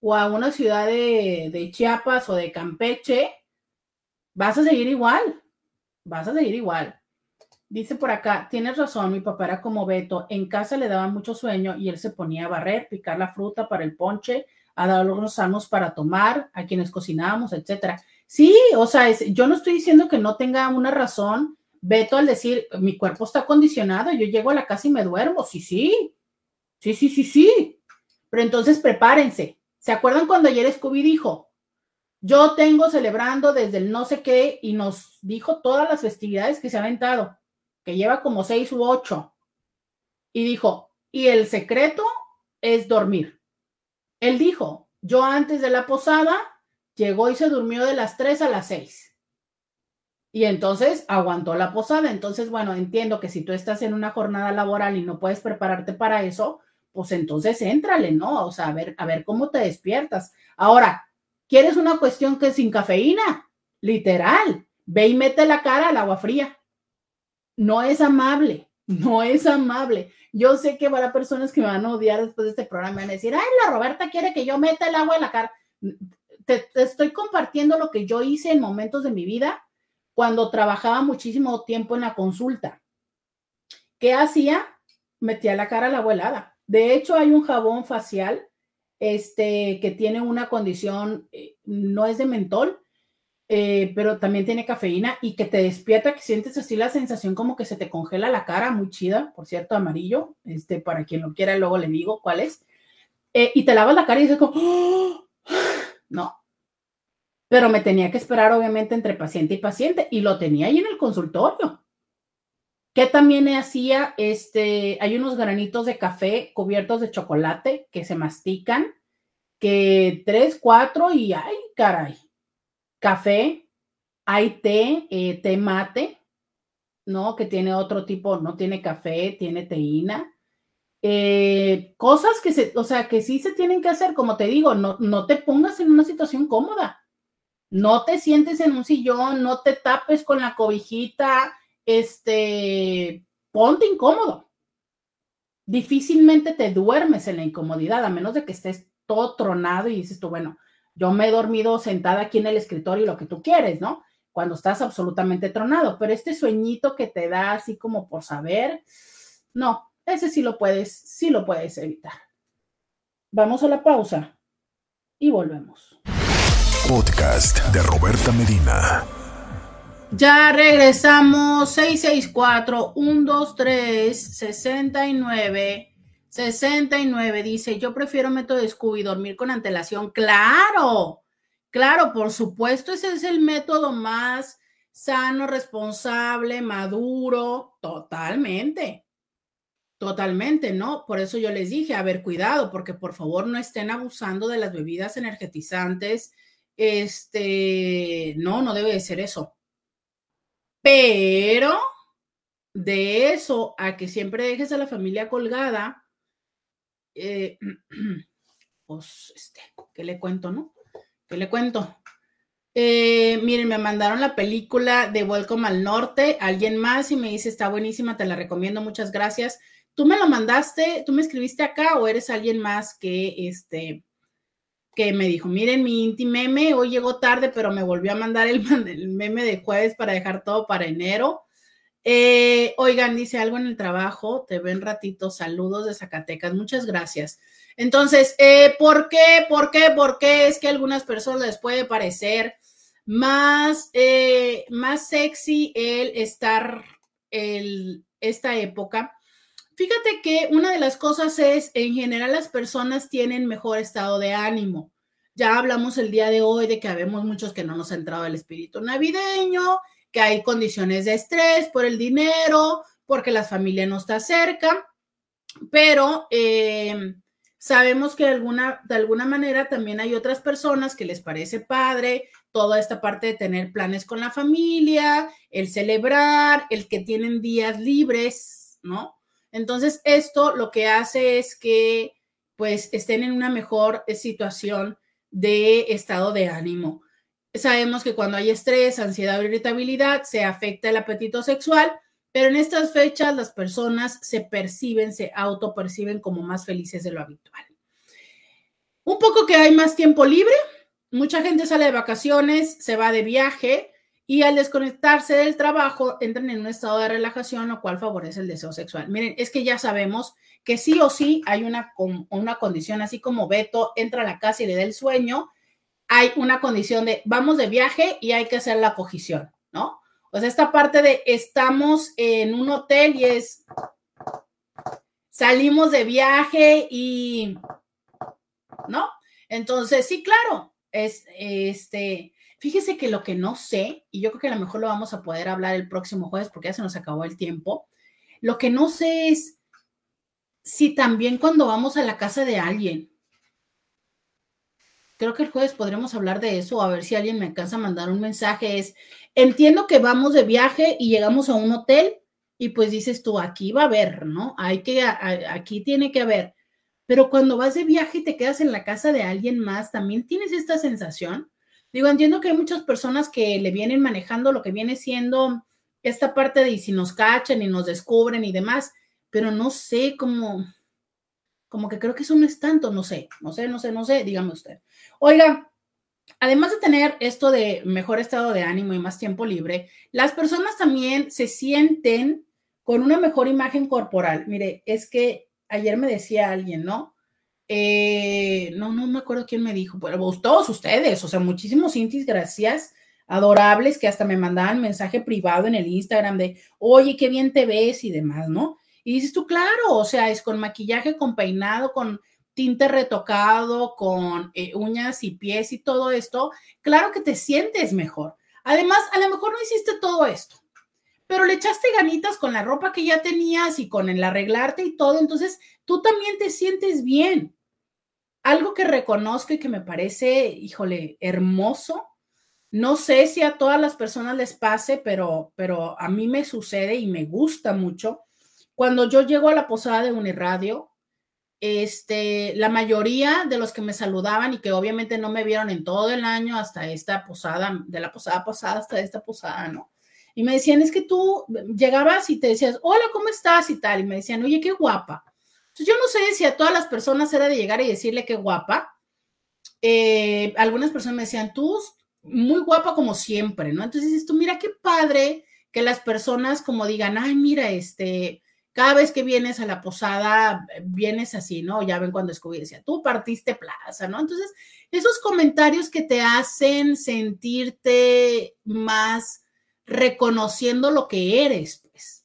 o a una ciudad de, Chiapas o de Campeche, vas a seguir igual, vas a seguir igual. Dice por acá, tienes razón, mi papá era como Beto, en casa le daba mucho sueño y él se ponía a barrer, picar la fruta para el ponche, a dar los sanos para tomar, a quienes cocinábamos, etcétera. Sí, o sea, yo no estoy diciendo que no tenga una razón, Beto, al decir, mi cuerpo está acondicionado, yo llego a la casa y me duermo, sí, sí, sí, sí, sí, sí. Pero entonces prepárense. ¿Se acuerdan cuando ayer Scooby dijo, yo tengo celebrando desde el no sé qué y nos dijo todas las festividades que se ha aventado? que lleva como seis u ocho, y dijo, y el secreto es dormir. Él dijo, yo antes de la posada llegó y se durmió de las tres a las seis. Y entonces aguantó la posada. Entonces, bueno, entiendo que si tú estás en una jornada laboral y no puedes prepararte para eso, pues entonces éntrale, ¿no? O sea, a ver, a ver cómo te despiertas. Ahora, ¿quieres una cuestión que sin cafeína? Literal, ve y mete la cara al agua fría no es amable, no es amable. Yo sé que habrá personas que me van a odiar después de este programa y van a decir, ay, la Roberta quiere que yo meta el agua en la cara. Te, estoy compartiendo lo que yo hice en momentos de mi vida cuando trabajaba muchísimo tiempo en la consulta. ¿Qué hacía? Metía la cara a la agua helada. De hecho, hay un jabón facial este, que tiene una condición, eh, no es de mentol, eh, pero también tiene cafeína y que te despierta, que sientes así la sensación como que se te congela la cara, muy chida, por cierto, amarillo, este, para quien lo quiera, luego le digo cuál es, eh, y te lavas la cara y dices como, ¡Oh! no, pero me tenía que esperar obviamente entre paciente y paciente y lo tenía ahí en el consultorio. Que también hacía, este, hay unos granitos de café cubiertos de chocolate que se mastican, que tres, cuatro y ay, caray, café, hay té, eh, té mate, ¿no? Que tiene otro tipo, no tiene café, tiene teína. Eh, cosas que se, o sea, que sí se tienen que hacer, como te digo, no, no te pongas en una situación cómoda. No te sientes en un sillón, no te tapes con la cobijita, este, ponte incómodo. Difícilmente te duermes en la incomodidad, a menos de que estés todo tronado y dices tú, bueno, yo me he dormido sentada aquí en el escritorio y lo que tú quieres, ¿no? Cuando estás absolutamente tronado, pero este sueñito que te da así como por saber, no, ese sí lo puedes, sí lo puedes evitar. Vamos a la pausa y volvemos. Podcast de Roberta Medina. Ya regresamos 664 123 69 69 dice, yo prefiero método de Scooby, dormir con antelación. Claro, claro, por supuesto, ese es el método más sano, responsable, maduro, totalmente. Totalmente, ¿no? Por eso yo les dije, a ver, cuidado, porque por favor no estén abusando de las bebidas energetizantes. Este, no, no debe de ser eso. Pero de eso a que siempre dejes a la familia colgada, eh, pues, este, ¿qué le cuento, no? ¿Qué le cuento? Eh, miren, me mandaron la película de Welcome al Norte, alguien más y me dice, está buenísima, te la recomiendo, muchas gracias. ¿Tú me lo mandaste, tú me escribiste acá o eres alguien más que, este, que me dijo, miren, mi inti meme, hoy llegó tarde, pero me volvió a mandar el, meme de jueves para dejar todo para enero. Eh, oigan, dice algo en el trabajo, te ven ratito, saludos de Zacatecas, muchas gracias. Entonces, eh, ¿por qué? ¿Por qué? ¿Por qué es que a algunas personas les puede parecer más, eh, más sexy el estar el, esta época? Fíjate que una de las cosas es, en general, las personas tienen mejor estado de ánimo. Ya hablamos el día de hoy de que habemos muchos que no nos ha entrado el espíritu navideño, que hay condiciones de estrés por el dinero, porque la familia no está cerca, pero eh, sabemos que de alguna, de alguna manera también hay otras personas que les parece padre toda esta parte de tener planes con la familia, el celebrar, el que tienen días libres, ¿no? Entonces, esto lo que hace es que pues estén en una mejor situación de estado de ánimo. Sabemos que cuando hay estrés, ansiedad o irritabilidad, se afecta el apetito sexual, pero en estas fechas las personas se perciben, se autoperciben como más felices de lo habitual. Un poco que hay más tiempo libre, mucha gente sale de vacaciones, se va de viaje y al desconectarse del trabajo entran en un estado de relajación, lo cual favorece el deseo sexual. Miren, es que ya sabemos que sí o sí hay una, una condición, así como Beto entra a la casa y le da el sueño, hay una condición de vamos de viaje y hay que hacer la cogición, ¿no? O sea, esta parte de estamos en un hotel y es salimos de viaje y, ¿no? Entonces, sí, claro, es este, fíjese que lo que no sé, y yo creo que a lo mejor lo vamos a poder hablar el próximo jueves porque ya se nos acabó el tiempo, lo que no sé es si también cuando vamos a la casa de alguien, creo que el jueves podremos hablar de eso, a ver si alguien me alcanza a mandar un mensaje, es, entiendo que vamos de viaje y llegamos a un hotel y pues dices tú, aquí va a haber, ¿no? Hay que, aquí tiene que haber. Pero cuando vas de viaje y te quedas en la casa de alguien más, también tienes esta sensación. Digo, entiendo que hay muchas personas que le vienen manejando lo que viene siendo esta parte de si nos cachan y nos descubren y demás, pero no sé cómo, como que creo que eso no es tanto, no sé, no sé, no sé, no sé, dígame usted. Oiga, además de tener esto de mejor estado de ánimo y más tiempo libre, las personas también se sienten con una mejor imagen corporal. Mire, es que ayer me decía alguien, ¿no? Eh, no, no me acuerdo quién me dijo, pero todos ustedes, o sea, muchísimos intis, gracias, adorables, que hasta me mandaban mensaje privado en el Instagram de, oye, qué bien te ves y demás, ¿no? Y dices tú, claro, o sea, es con maquillaje, con peinado, con tinte retocado, con eh, uñas y pies y todo esto, claro que te sientes mejor. Además, a lo mejor no hiciste todo esto, pero le echaste ganitas con la ropa que ya tenías y con el arreglarte y todo, entonces tú también te sientes bien. Algo que reconozco y que me parece, híjole, hermoso. No sé si a todas las personas les pase, pero, pero a mí me sucede y me gusta mucho. Cuando yo llego a la posada de Uniradio, este, la mayoría de los que me saludaban y que obviamente no me vieron en todo el año hasta esta posada, de la posada pasada hasta esta posada, ¿no? Y me decían, es que tú llegabas y te decías, hola, ¿cómo estás? Y tal. Y me decían, oye, qué guapa. Entonces yo no sé si a todas las personas era de llegar y decirle qué guapa. Eh, algunas personas me decían, tú muy guapa como siempre, ¿no? Entonces dices tú, mira qué padre que las personas como digan, ay, mira, este, cada vez que vienes a la posada, vienes así, ¿no? Ya ven cuando escogí, decía, tú partiste plaza, ¿no? Entonces, esos comentarios que te hacen sentirte más reconociendo lo que eres, pues,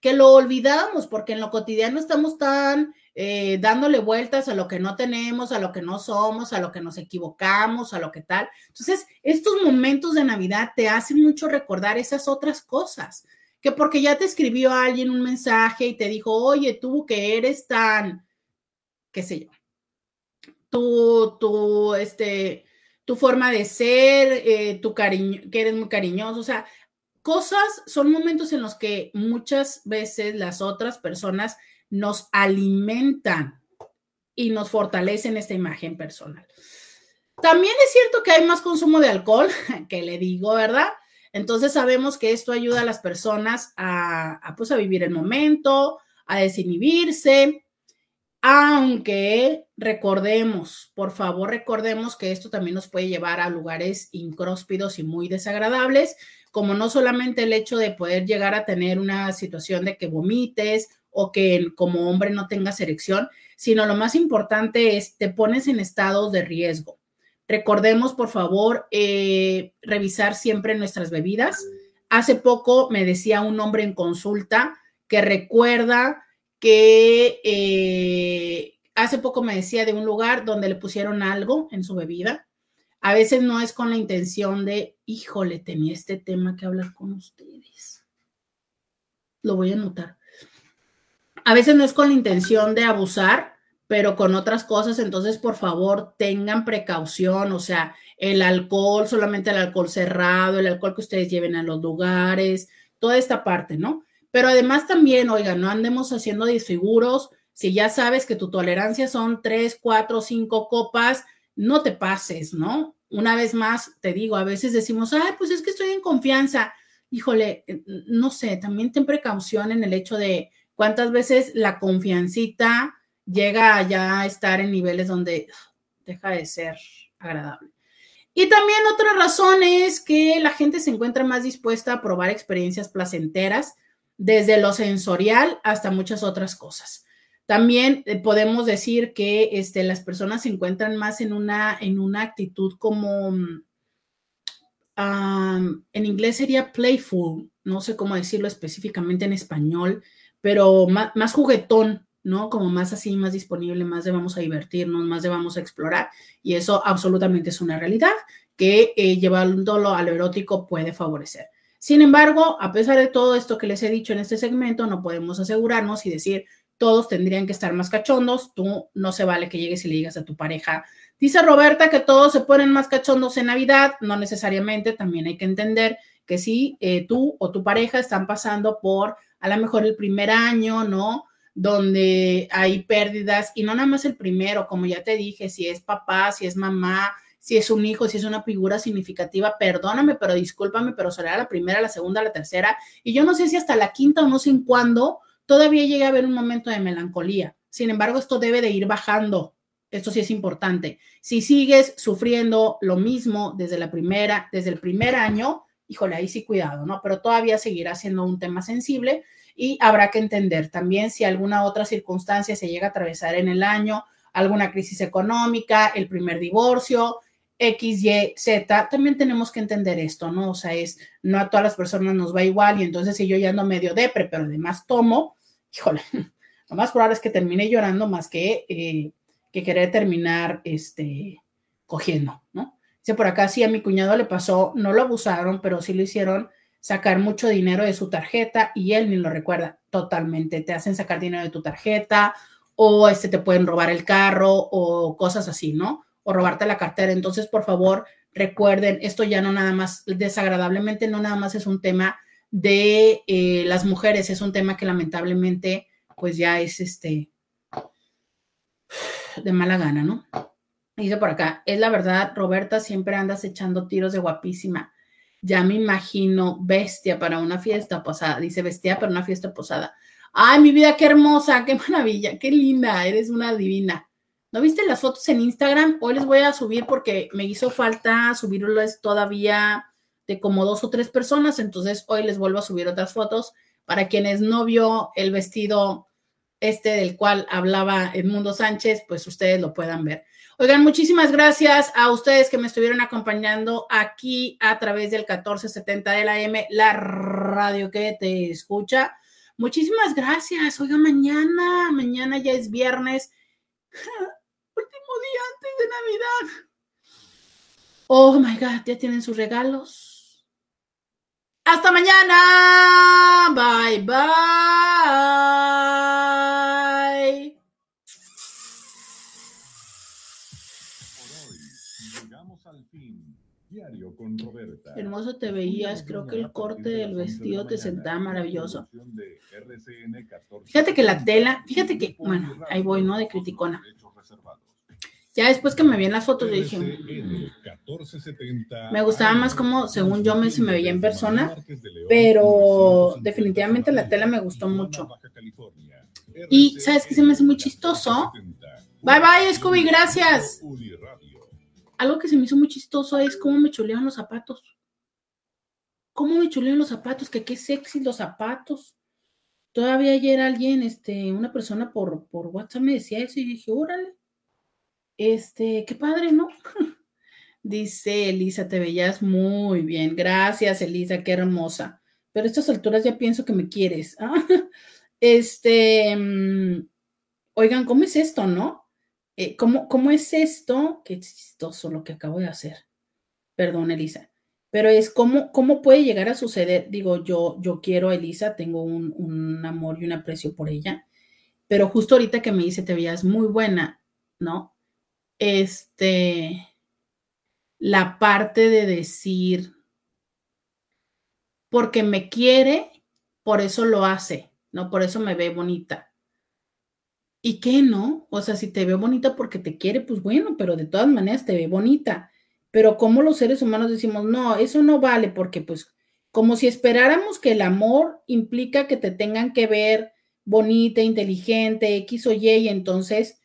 que lo olvidamos porque en lo cotidiano estamos tan eh, dándole vueltas a lo que no tenemos, a lo que no somos, a lo que nos equivocamos, a lo que tal. Entonces, estos momentos de Navidad te hacen mucho recordar esas otras cosas, que porque ya te escribió alguien un mensaje y te dijo, oye, tú que eres tan, qué sé yo, tú, tú, este, tu forma de ser, eh, tu cariño, que eres muy cariñoso, o sea, cosas, son momentos en los que muchas veces las otras personas nos alimentan y nos fortalecen esta imagen personal. También es cierto que hay más consumo de alcohol, que le digo, ¿verdad? Entonces sabemos que esto ayuda a las personas a, pues, a vivir el momento, a desinhibirse, aunque recordemos, por favor recordemos que esto también nos puede llevar a lugares incróspidos y muy desagradables, como no solamente el hecho de poder llegar a tener una situación de que vomites o que como hombre no tengas erección, sino lo más importante es te pones en estados de riesgo. Recordemos, por favor, eh, revisar siempre nuestras bebidas. Hace poco me decía un hombre en consulta que recuerda que eh, hace poco me decía de un lugar donde le pusieron algo en su bebida a veces no es con la intención de, híjole, tenía este tema que hablar con ustedes. Lo voy a anotar. A veces no es con la intención de abusar, pero con otras cosas, entonces por favor tengan precaución, o sea, el alcohol, solamente el alcohol cerrado, el alcohol que ustedes lleven a los lugares, toda esta parte, ¿no? Pero además también, oigan, no andemos haciendo disfiguros. Si ya sabes que tu tolerancia son tres, cuatro, cinco copas, no te pases, ¿no? Una vez más, te digo, a veces decimos, ay, pues es que estoy en confianza. Híjole, eh, no sé, también ten precaución en el hecho de cuántas veces la confiancita llega ya a estar en niveles donde deja de ser agradable. Y también otra razón es que la gente se encuentra más dispuesta a probar experiencias placenteras, desde lo sensorial hasta muchas otras cosas. También eh, podemos decir que este, las personas se encuentran más en una, en una actitud como, mm, en inglés sería playful, no sé cómo decirlo específicamente en español, pero más, juguetón, ¿no? Como más así, más disponible, más de vamos a divertirnos, más de vamos a explorar. Y eso absolutamente es una realidad que eh, llevándolo a lo erótico puede favorecer. Sin embargo, a pesar de todo esto que les he dicho en este segmento, no podemos asegurarnos y decir todos tendrían que estar más cachondos. Tú no se vale que llegues y le digas a tu pareja. Dice Roberta que todos se ponen más cachondos en Navidad. No necesariamente, también hay que entender que si eh, tú o tu pareja están pasando por a lo mejor el primer año, ¿no? Donde hay pérdidas y no nada más el primero, como ya te dije, si es papá, si es mamá, si es un hijo, si es una figura significativa, perdóname, pero discúlpame, pero será la primera, la segunda, la tercera. Y yo no sé si hasta la quinta o no sé en cuándo todavía llega a haber un momento de melancolía. Sin embargo, esto debe de ir bajando. Esto sí es importante. Si sigues sufriendo lo mismo desde la primera, desde el primer año, híjole, ahí sí cuidado, ¿no? Pero todavía seguirá siendo un tema sensible y habrá que entender también si alguna otra circunstancia se llega a atravesar en el año, alguna crisis económica, el primer divorcio, X, Y, Z, también tenemos que entender esto, ¿no? O sea, es, no a todas las personas nos va igual y entonces si yo ya ando medio depre, pero además tomo, híjole, lo más probable es que termine llorando más que, eh, que querer terminar, este, cogiendo, ¿no? Dice por acá, sí, a mi cuñado le pasó, no lo abusaron, pero sí lo hicieron sacar mucho dinero de su tarjeta y él ni lo recuerda totalmente. Te hacen sacar dinero de tu tarjeta o este te pueden robar el carro o cosas así, ¿no? O robarte la cartera. Entonces, por favor, recuerden, esto ya no nada más, desagradablemente, no nada más es un tema de eh, las mujeres, es un tema que lamentablemente, pues ya es este, de mala gana, ¿no? Dice por acá, es la verdad, Roberta, siempre andas echando tiros de guapísima. Ya me imagino bestia para una fiesta posada. Dice bestia para una fiesta posada. Ay, mi vida, qué hermosa, qué maravilla, qué linda, eres una divina. ¿No viste las fotos en Instagram? Hoy les voy a subir porque me hizo falta subirles todavía de como dos o tres personas, entonces hoy les vuelvo a subir otras fotos para quienes no vio el vestido este del cual hablaba Edmundo Sánchez, pues ustedes lo puedan ver. Oigan, muchísimas gracias a ustedes que me estuvieron acompañando aquí a través del 1470 de la M, la radio que te escucha. Muchísimas gracias. Oiga, mañana, mañana ya es viernes día antes de Navidad. Oh my God, ya tienen sus regalos. Hasta mañana. Bye, bye. llegamos al fin. Diario con Roberta. Hermoso te veías, creo que el corte del vestido te sentaba maravilloso. Fíjate que la tela, fíjate que, bueno, ahí voy, ¿no? De criticona. Ya después que me vi en las fotos, yo dije, me gustaba más como, según yo, me, se me veía en persona, pero definitivamente la tela me gustó mucho. Y, ¿sabes qué se me hace muy chistoso? Bye bye, Scooby, gracias. Algo que se me hizo muy chistoso es cómo me chulean los zapatos. ¿Cómo me chulean los zapatos? Que qué sexy los zapatos. Todavía ayer alguien, este, una persona por, por WhatsApp me decía eso y dije, órale este, qué padre, ¿no? Dice Elisa, te veías muy bien. Gracias, Elisa, qué hermosa. Pero a estas alturas ya pienso que me quieres. Este, mm, oigan, ¿cómo es esto, no? Eh, ¿cómo, ¿Cómo es esto? Qué chistoso lo que acabo de hacer. Perdón, Elisa. Pero es cómo, cómo puede llegar a suceder. Digo, yo, yo quiero a Elisa, tengo un, un amor y un aprecio por ella. Pero justo ahorita que me dice, te veías muy buena, ¿no? Este, la parte de decir, porque me quiere, por eso lo hace, ¿no? Por eso me ve bonita. ¿Y qué no? O sea, si te ve bonita porque te quiere, pues bueno, pero de todas maneras te ve bonita. Pero como los seres humanos decimos, no, eso no vale porque pues como si esperáramos que el amor implica que te tengan que ver bonita, inteligente, X o Y, y entonces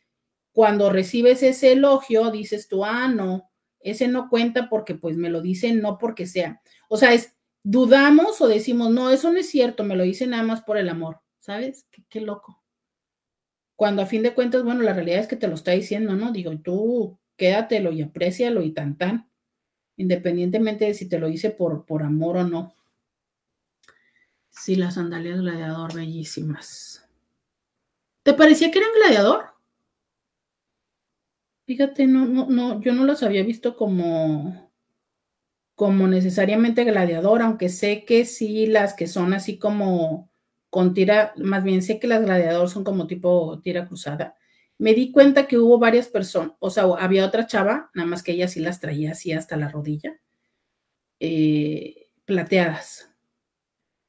cuando recibes ese elogio, dices tú, ah, no, ese no cuenta porque pues me lo dicen no porque sea. O sea, es dudamos o decimos, no, eso no es cierto, me lo dicen nada más por el amor, ¿sabes? Qué, loco. Cuando a fin de cuentas, bueno, la realidad es que te lo está diciendo, ¿no? Digo, tú quédatelo y aprécialo y tan tan, independientemente de si te lo dice por, por amor o no. Sí, las sandalias gladiador, bellísimas. ¿Te parecía que eran gladiador? Fíjate, no, no, no, yo no las había visto como, como necesariamente gladiador, aunque sé que sí, las que son así como con tira, más bien sé que las gladiador son como tipo tira cruzada. Me di cuenta que hubo varias personas, o sea, había otra chava, nada más que ella sí las traía así hasta la rodilla, eh, plateadas.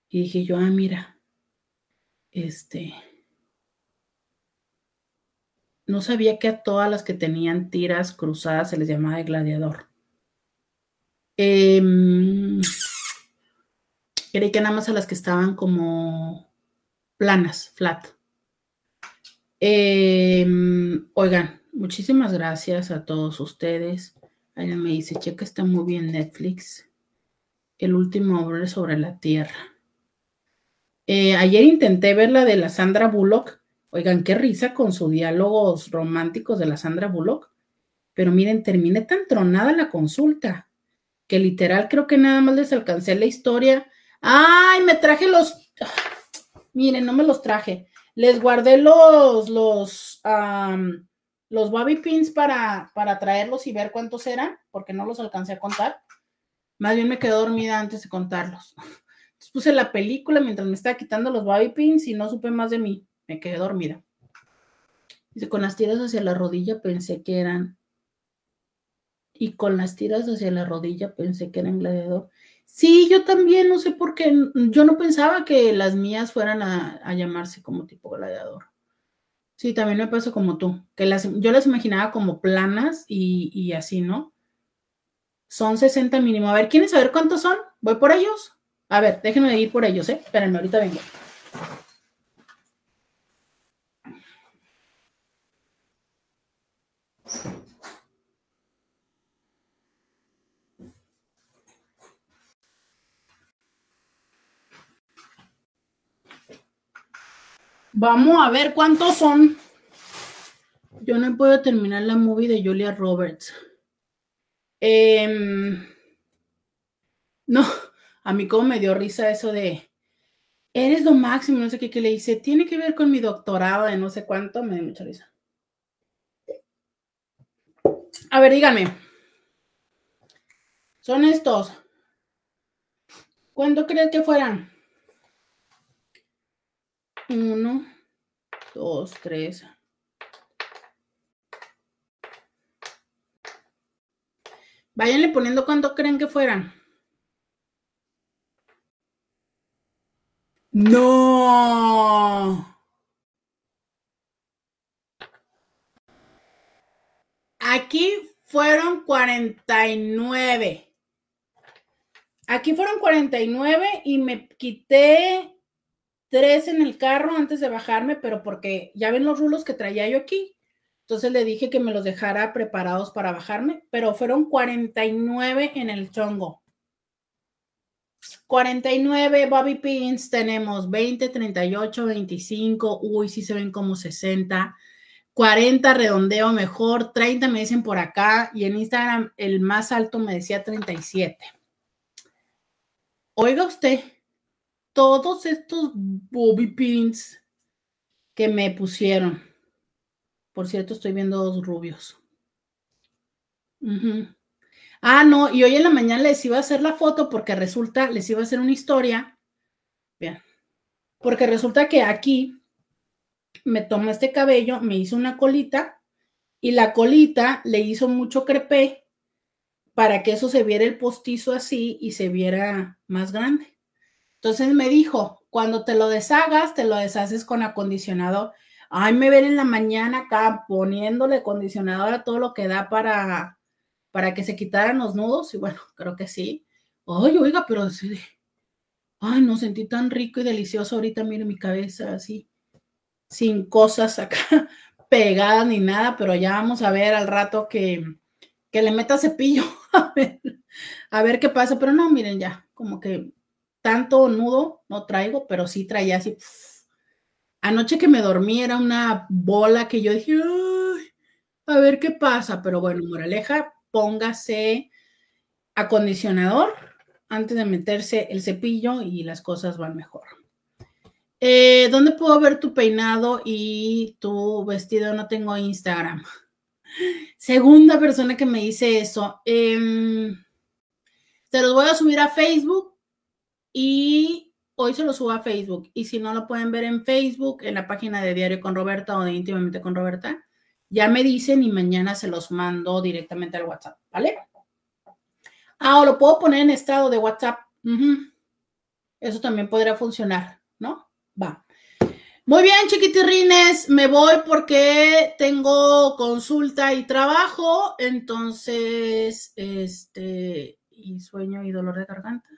Y dije yo, ah, mira, este, no sabía que a todas las que tenían tiras cruzadas se les llamaba de gladiador. Em, creí que nada más a las que estaban como planas, flat. Em, oigan, muchísimas gracias a todos ustedes. Alguien me dice, checa, está muy bien Netflix. El último hombre sobre la tierra. Eh, ayer intenté ver la de la Sandra Bullock Oigan, qué risa con sus diálogos románticos de la Sandra Bullock. Pero miren, terminé tan tronada la consulta que literal creo que nada más les alcancé la historia. Ay, me traje los. Miren, no me los traje. Les guardé los, los, los bobby pins para, para traerlos y ver cuántos eran, porque no los alcancé a contar. Más bien me quedé dormida antes de contarlos. Entonces puse la película mientras me estaba quitando los bobby pins y no supe más de mí me quedé dormida. Dice, con las tiras hacia la rodilla pensé que eran. Y con las tiras hacia la rodilla pensé que eran gladiador. Sí, yo también, no sé por qué. Yo no pensaba que las mías fueran a, llamarse como tipo gladiador. Sí, también me pasó como tú, que las, yo las imaginaba como planas y, y así, ¿no? Son 60 mínimo. A ver, ¿quieren saber cuántos son? Voy por ellos. A ver, déjenme ir por ellos, ¿eh? Espérenme, ahorita vengo. Vamos a ver cuántos son. Yo no puedo terminar la movie de Julia Roberts. Em, no, a mí como me dio risa eso de, eres lo máximo, no sé qué, le dice, tiene que ver con mi doctorado de no sé cuánto, me dio mucha risa. A ver, díganme. Son estos. ¿Cuánto crees que fueran? Uno, dos, tres. Váyanle poniendo cuánto creen que fueran. No. Aquí fueron 49. Aquí fueron 49 y me quité tres en el carro antes de bajarme, pero porque ya ven los rulos que traía yo aquí. Entonces le dije que me los dejara preparados para bajarme, pero fueron 49 en el chongo. 49 bobby pins tenemos 20, 38, 25, uy, sí se ven como 60. 40 redondeo mejor, 30 me dicen por acá y en Instagram el más alto me decía 37. Oiga usted, todos estos bobby pins que me pusieron. Por cierto, estoy viendo dos rubios. Ah, no, y hoy en la mañana les iba a hacer la foto porque resulta, les iba a hacer una historia. Bien, porque resulta que aquí me tomó este cabello, me hizo una colita y la colita le hizo mucho crepé para que eso se viera el postizo así y se viera más grande. Entonces me dijo, cuando te lo deshagas, te lo deshaces con acondicionador. Ay, me ven en la mañana acá poniéndole acondicionador a todo lo que da para, para que se quitaran los nudos. Y bueno, creo que sí. Ay, oiga, pero ay, no sentí tan rico y delicioso ahorita, mire mi cabeza así sin cosas acá pegadas ni nada, pero ya vamos a ver al rato que, que le meta cepillo a ver, a ver qué pasa, pero no, miren ya, como que tanto nudo no traigo, pero sí traía así. Anoche que me dormí era una bola que yo dije, a ver qué pasa, pero bueno, moraleja, póngase acondicionador antes de meterse el cepillo y las cosas van mejor. Eh, ¿Dónde puedo ver tu peinado y tu vestido? No tengo Instagram. Segunda persona que me dice eso. Eh, te los voy a subir a Facebook y hoy se los subo a Facebook. Y si no lo pueden ver en Facebook, en la página de Diario con Roberta o de Íntimamente con Roberta, ya me dicen y mañana se los mando directamente al WhatsApp, ¿vale? Ah, o lo puedo poner en estado de WhatsApp. Eso también podría funcionar, ¿no? Va. Muy bien, chiquitirrines, me voy porque tengo consulta y trabajo, entonces, este, y sueño y dolor de garganta.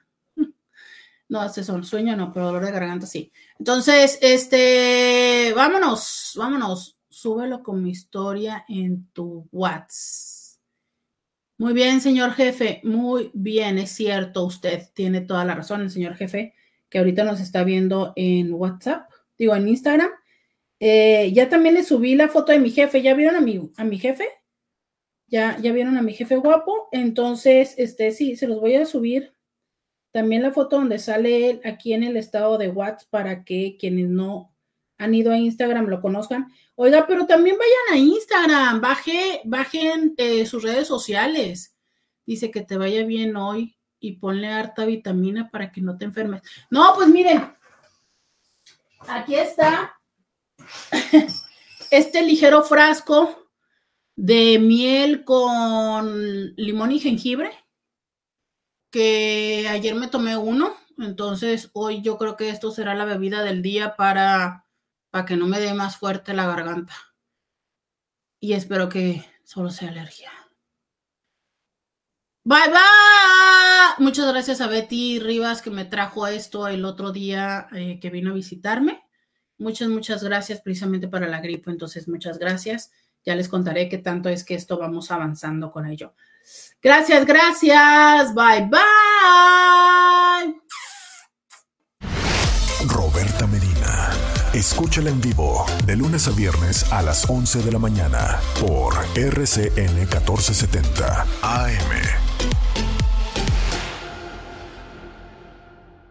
No, este son sueño, no, pero dolor de garganta sí. Entonces, este, vámonos, vámonos, súbelo con mi historia en tu WhatsApp. Muy bien, señor jefe, muy bien, es cierto, usted tiene toda la razón, el señor jefe, que ahorita nos está viendo en WhatsApp, digo, en Instagram. Eh, ya también le subí la foto de mi jefe, ¿ya vieron a mi, a mi jefe? Ya, ya vieron a mi jefe guapo, entonces, este, sí, se los voy a subir. También la foto donde sale él aquí en el estado de WhatsApp para que quienes no han ido a Instagram lo conozcan. Oiga, pero también vayan a Instagram, baje, bajen eh, sus redes sociales. Dice que te vaya bien hoy y ponle harta vitamina para que no te enfermes. No, pues miren, aquí está este ligero frasco de miel con limón y jengibre, que ayer me tomé uno, entonces hoy yo creo que esto será la bebida del día para, para que no me dé más fuerte la garganta. Y espero que solo sea alergia. Bye bye. Muchas gracias a Betty Rivas que me trajo esto el otro día eh, que vino a visitarme. Muchas, muchas gracias precisamente para la gripe. Entonces, muchas gracias. Ya les contaré qué tanto es que esto vamos avanzando con ello. Gracias, gracias. Bye, bye. Roberta Medina. Escúchala en vivo de lunes a viernes a las 11 de la mañana por RCN 1470 AM.